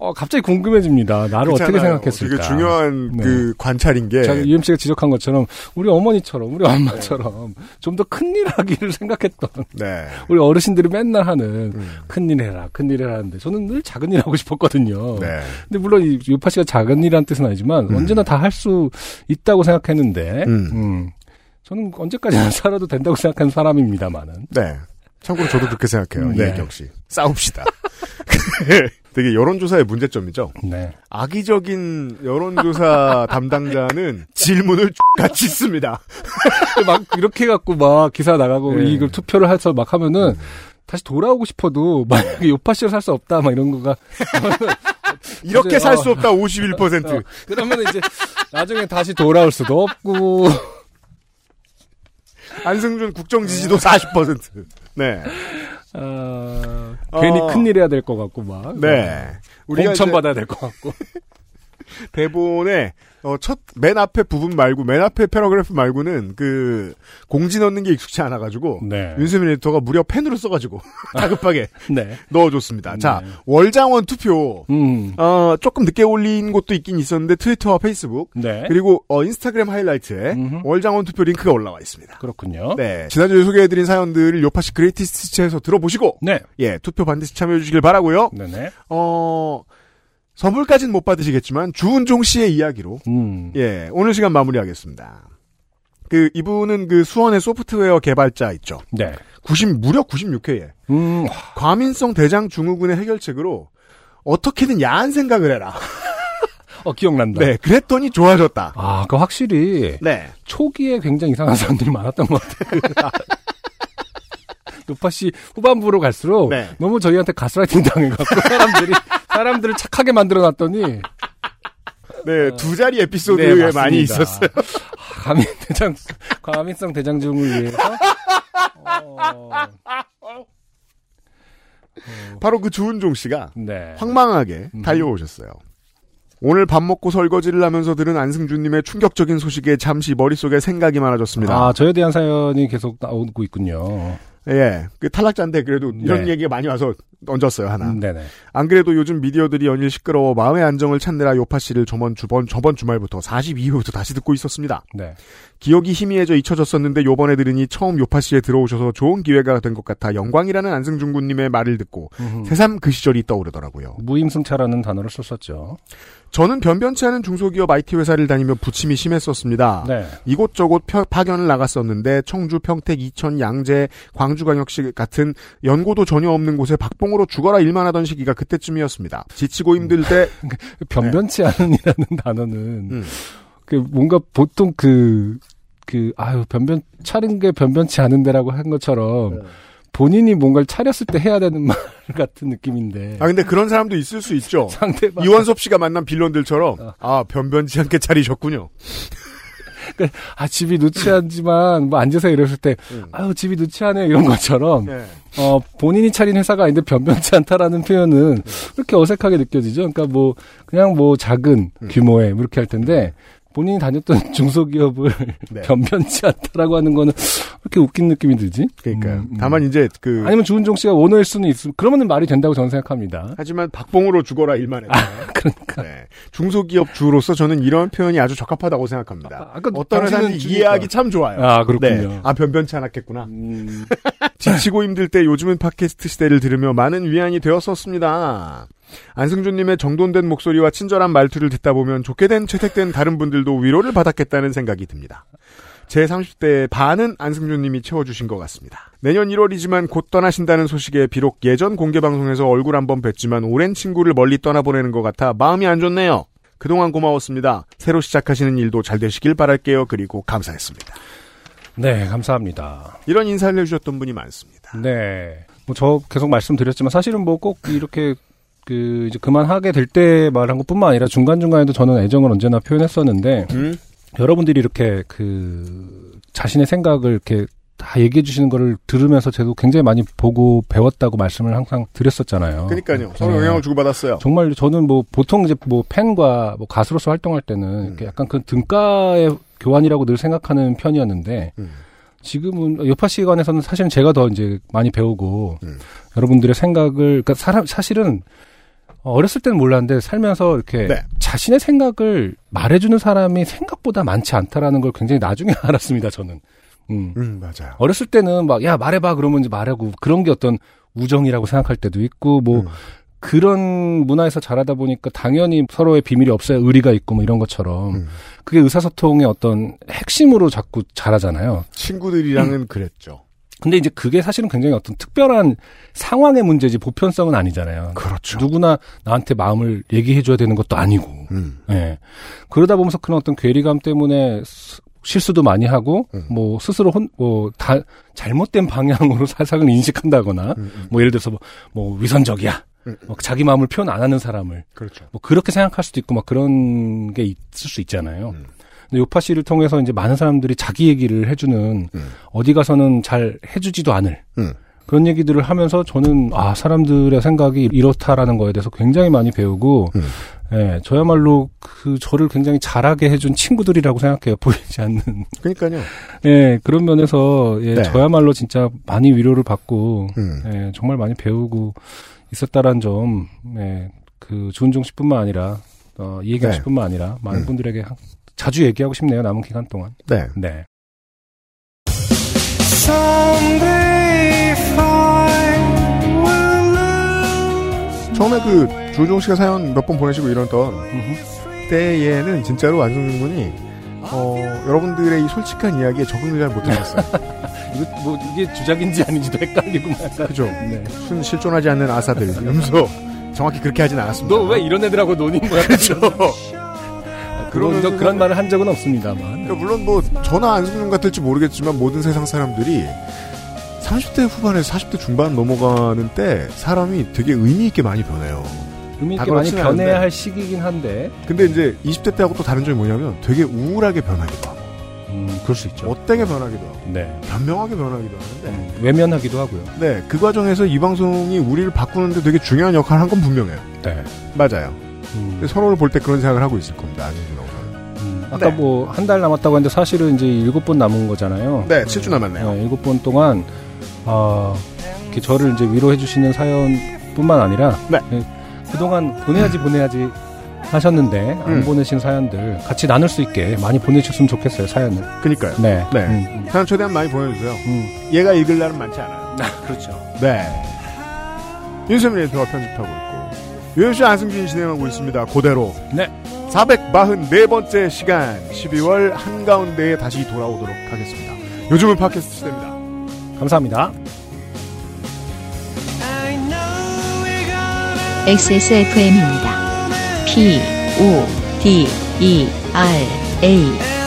어, 갑자기 궁금해집니다. 나를 어떻게 그렇잖아요. 생각했을까? 되게 중요한 네. 그 관찰인 게 자, UMC가 지적한 것처럼 우리 어머니처럼 우리 엄마처럼 좀더 큰일 하기를 생각했던 네. 우리 어르신들이 맨날 하는 음. 큰일 해라 큰일 해라 하는데 저는 늘 작은 일 하고 싶었거든요. 네. 근데 물론 이 요파 씨가 작은 일이라는 뜻은 아니지만 음. 언제나 다 할 수 있다고 생각했는데 음. 음. 저는 언제까지나 살아도 된다고 생각하는 사람입니다만은 네. 참고로 저도 그렇게 생각해요. 네. 이혜경 씨. 싸웁시다. 되게 여론조사의 문제점이죠. 네. 악의적인 여론조사 담당자는 질문을 같이 씁니다. 막 이렇게 해갖고 막 기사 나가고 네. 이걸 투표를 해서 막 하면은 다시 돌아오고 싶어도 만약에 요파 씨를 살 수 없다 막 이런 거가 이렇게 이제, 살 어. 수 없다 51%. 어, 그러면 이제 나중에 다시 돌아올 수도 없고 안승준 국정지지도 40%. 네. 어, 어. 괜히 큰일 해야 될 것 같고 막 네. 우리가 공천 받아야 될 것 같고 대본에 어, 첫 맨 앞에 부분 말고 맨 앞에 paragraph 말고는 그 공지 넣는 게 익숙치 않아 가지고 네. 윤세민 에디터가 무려 펜으로 써 가지고 다급하게 네. 넣어줬습니다. 자 네. 월장원 투표 음. 어, 조금 늦게 올린 곳도 있긴 있었는데 트위터와 페이스북 네. 그리고 어, 인스타그램 하이라이트에 음흠. 월장원 투표 링크가 올라와 있습니다. 그렇군요. 네. 지난주에 소개해드린 사연들을 요팟시 greatest에서 들어보시고 네. 예 투표 반드시 참여해주시길 바라고요. 네네. 어 선물까지는 못 받으시겠지만 주은종 씨의 이야기로 음. 예 오늘 시간 마무리하겠습니다. 그 이분은 그 수원의 소프트웨어 개발자 있죠. 네. 90 무려 96회에 음. 과민성 대장 증후군의 해결책으로 어떻게든 야한 생각을 해라. 어 기억난다. 네, 그랬더니 좋아졌다. 아, 그 확실히 네. 초기에 굉장히 이상한 사람들이 많았던 것 같아요. 요파 씨 후반부로 갈수록 네. 너무 저희한테 가스라이팅 당해갖고 사람들이 사람들을 착하게 만들어놨더니 네, 두 자리 에피소드에 네. 많이 있었어요. 아, 과민 대장 과민성 대장증을 위해서 어, 바로 그 주은종 씨가 네. 황망하게 음. 달려오셨어요. 오늘 밥 먹고 설거지를 하면서 들은 안승준님의 충격적인 소식에 잠시 머릿속에 생각이 많아졌습니다. 아 저에 대한 사연이 계속 나오고 있군요. 예. 그 탈락자인데 그래도 이런 네. 얘기가 많이 와서 얹었어요, 하나. 음, 네네. 안 그래도 요즘 미디어들이 연일 시끄러워 마음의 안정을 찾느라 요파 씨를 저번 주번 저번 주말부터 42회부터 다시 듣고 있었습니다. 네. 기억이 희미해져 잊혀졌었는데 요번에 들으니 처음 요파 씨에 들어오셔서 좋은 기회가 된 것 같아 영광이라는 안승준 군님의 말을 듣고 음흠. 새삼 그 시절이 떠오르더라고요. 무임승차라는 단어를 썼었죠. 저는 변변치 않은 중소기업 IT 회사를 다니며 부침이 심했었습니다. 네. 이곳저곳 펴- 파견을 나갔었는데 청주, 평택, 이천, 양재, 광주광역시 같은 연고도 전혀 없는 곳에 박봉 으로 죽어라 일만 하던 시기가 그때쯤이었습니다. 지치고 힘들 때 변변치 않은이라는 단어는 음. 그 뭔가 보통 그, 그, 아유, 변변, 차린 게 변변치 않은데라고 한 것처럼 네. 본인이 뭔가를 차렸을 때 해야 되는 말 같은 느낌인데. 아 근데 그런 사람도 있을 수 있죠. 상대방. 이원섭 씨가 만난 빌런들처럼 어. 아 변변치 않게 차리셨군요. 아, 집이 누치하지만 뭐 앉아서 이랬을 때, 음. 아유, 집이 누치하네 이런 것처럼, 네. 어, 본인이 차린 회사가 아닌데 변변치 않다라는 표현은 그렇게 어색하게 느껴지죠. 그러니까 뭐, 그냥 뭐 작은 음. 규모의 뭐 이렇게 할 텐데, 본인이 다녔던 중소기업을 네. 변변치 않다라고 하는 거는 왜 이렇게 웃긴 느낌이 들지? 그러니까요. 음, 음. 다만 이제 그 아니면 주은종 씨가 원어일 수는 있음. 그러면 말이 된다고 저는 생각합니다. 하지만 박봉으로 죽어라 일만 했다. 그러니까. 네. 중소기업 주로서 저는 이런 표현이 아주 적합하다고 생각합니다. 아, 아까 어떤 회사는. 이해하기 참 좋아요. 아, 그렇군요. 네. 아 변변치 않았겠구나. 음, 지치고 힘들 때 요즘은 팟캐스트 시대를 들으며 많은 위안이 되었었습니다. 안승준님의 정돈된 목소리와 친절한 말투를 듣다 보면 좋게 된 채택된 다른 분들도 위로를 받았겠다는 생각이 듭니다. 제 30대의 반은 안승준님이 채워주신 것 같습니다. 내년 1월이지만 곧 떠나신다는 소식에 비록 예전 공개방송에서 얼굴 한번 뵀지만 오랜 친구를 멀리 떠나보내는 것 같아 마음이 안 좋네요. 그동안 고마웠습니다. 새로 시작하시는 일도 잘 되시길 바랄게요. 그리고 감사했습니다. 네, 감사합니다. 이런 인사를 해주셨던 분이 많습니다. 네. 뭐 저 계속 말씀드렸지만 사실은 뭐 꼭 이렇게 그 이제 그만하게 될 때 말한 것뿐만 아니라 중간 중간에도 저는 애정을 언제나 표현했었는데 음? 여러분들이 이렇게 그 자신의 생각을 이렇게 다 얘기해 주시는 거를 들으면서 저도 굉장히 많이 보고 배웠다고 말씀을 항상 드렸었잖아요. 그러니까요. 서로 네. 영향을 주고받았어요. 정말 저는 뭐 보통 이제 뭐 팬과 뭐 가수로서 활동할 때는 음. 이렇게 약간 그 등가의 교환이라고 늘 생각하는 편이었는데 음. 지금은 여파 시간에서는 사실은 제가 더 이제 많이 배우고 음. 여러분들의 생각을 그러니까 사람 사실은 어렸을 때는 몰랐는데 살면서 이렇게 네. 자신의 생각을 말해주는 사람이 생각보다 많지 않다라는 걸 굉장히 나중에 알았습니다. 저는. 음. 음, 맞아요. 어렸을 때는 막 야 말해봐 그러면 이제 말하고 그런 게 어떤 우정이라고 생각할 때도 있고 뭐 음. 그런 문화에서 자라다 보니까 당연히 서로의 비밀이 없어야 의리가 있고 뭐 이런 것처럼 음. 그게 의사소통의 어떤 핵심으로 자꾸 자라잖아요. 친구들이랑은 그랬죠. 근데 이제 그게 사실은 굉장히 어떤 특별한 상황의 문제지 보편성은 아니잖아요. 그렇죠. 누구나 나한테 마음을 얘기해줘야 되는 것도 아니고. 음. 예. 그러다 보면서 그런 어떤 괴리감 때문에 스- 실수도 많이 하고, 음. 뭐, 스스로 혼, 뭐, 다, 잘못된 방향으로 사상을 인식한다거나, 음, 음. 뭐, 예를 들어서 뭐, 뭐 위선적이야. 음, 뭐 자기 마음을 표현 안 하는 사람을, 그렇죠. 뭐, 그렇게 생각할 수도 있고, 막 그런 게 있을 수 있잖아요. 음. 근데 요파 씨를 통해서 이제 많은 사람들이 자기 얘기를 해주는, 음. 어디 가서는 잘 해주지도 않을, 음. 그런 얘기들을 하면서 저는 아 사람들의 생각이 이렇다라는 거에 대해서 굉장히 많이 배우고 음. 예 저야말로 그 저를 굉장히 잘하게 해준 친구들이라고 생각해요 보이지 않는 그러니까요. 예 그런 면에서 예 네. 저야말로 진짜 많이 위로를 받고 음. 예 정말 많이 배우고 있었다란 점 예 그 주은종 씨뿐만 아니라 어 이혜경 네. 씨뿐만 아니라 많은 음. 분들에게 한- 자주 얘기하고 싶네요 남은 기간 동안 네. 네 처음에 그 조종 씨가 사연 몇 번 보내시고 이러던. 때에는 진짜로 안승준 군이 어, 여러분들의 이 솔직한 이야기에 적응을 잘 못하셨어요. 이거 뭐 이게 주작인지 아닌지도 헷갈리고 막 그죠? 네. 순 실존하지 않는 아사들 이러면서 정확히 그렇게 하진 않았습니다. 너 왜 이런 애들하고 노는 거야? 그렇죠. 그런, 저 그런 말을 한 적은 없습니다만. 그러니까 물론 뭐 저나 안승준 같을지 모르겠지만 모든 세상 사람들이 30대 후반에서 40대 중반 넘어가는 때 사람이 되게 의미 있게 많이 변해요. 의미 다 있게 많이 변해야 않은데. 할 시기긴 한데. 근데 이제 20대 때하고 또 다른 점이 뭐냐면 되게 우울하게 변하기도 하고 음, 그럴 수 있죠. 못되게 변하기도 하고 네. 변명하게 변하기도 하는데 음, 외면하기도 하고요. 네, 그 과정에서 이 방송이 우리를 바꾸는데 되게 중요한 역할을 한 건 분명해요. 네. 맞아요. 음, 서로를 볼 때 그런 생각을 하고 있을 겁니다. 음, 아까 네. 뭐한 달 남았다고 했는데 사실은 이제 일곱 번 남은 거잖아요. 네, 7주 남았네요. 네, 일곱 번 동안 아 이렇게 저를 이제 위로해 주시는 사연뿐만 아니라 네. 예, 그동안 보내야지 보내야지 하셨는데 안 음. 보내신 사연들 같이 나눌 수 있게 많이 보내주셨으면 좋겠어요 사연을. 그니까요. 네. 네. 음, 음. 사연 최대한 많이 보내주세요. 음. 얘가 읽을 날은 많지 않아요. 그렇죠. 네. 윤세민 에디터가 편집하고 있고, 유현씨 안승준이 진행하고 있습니다. 그대로. 네. 444번째 시간, 12월 한가운데에 다시 돌아오도록 하겠습니다. 요즘은 팟캐스트 시대입니다. 감사합니다. XSFM입니다. P, O, D, E, R, A.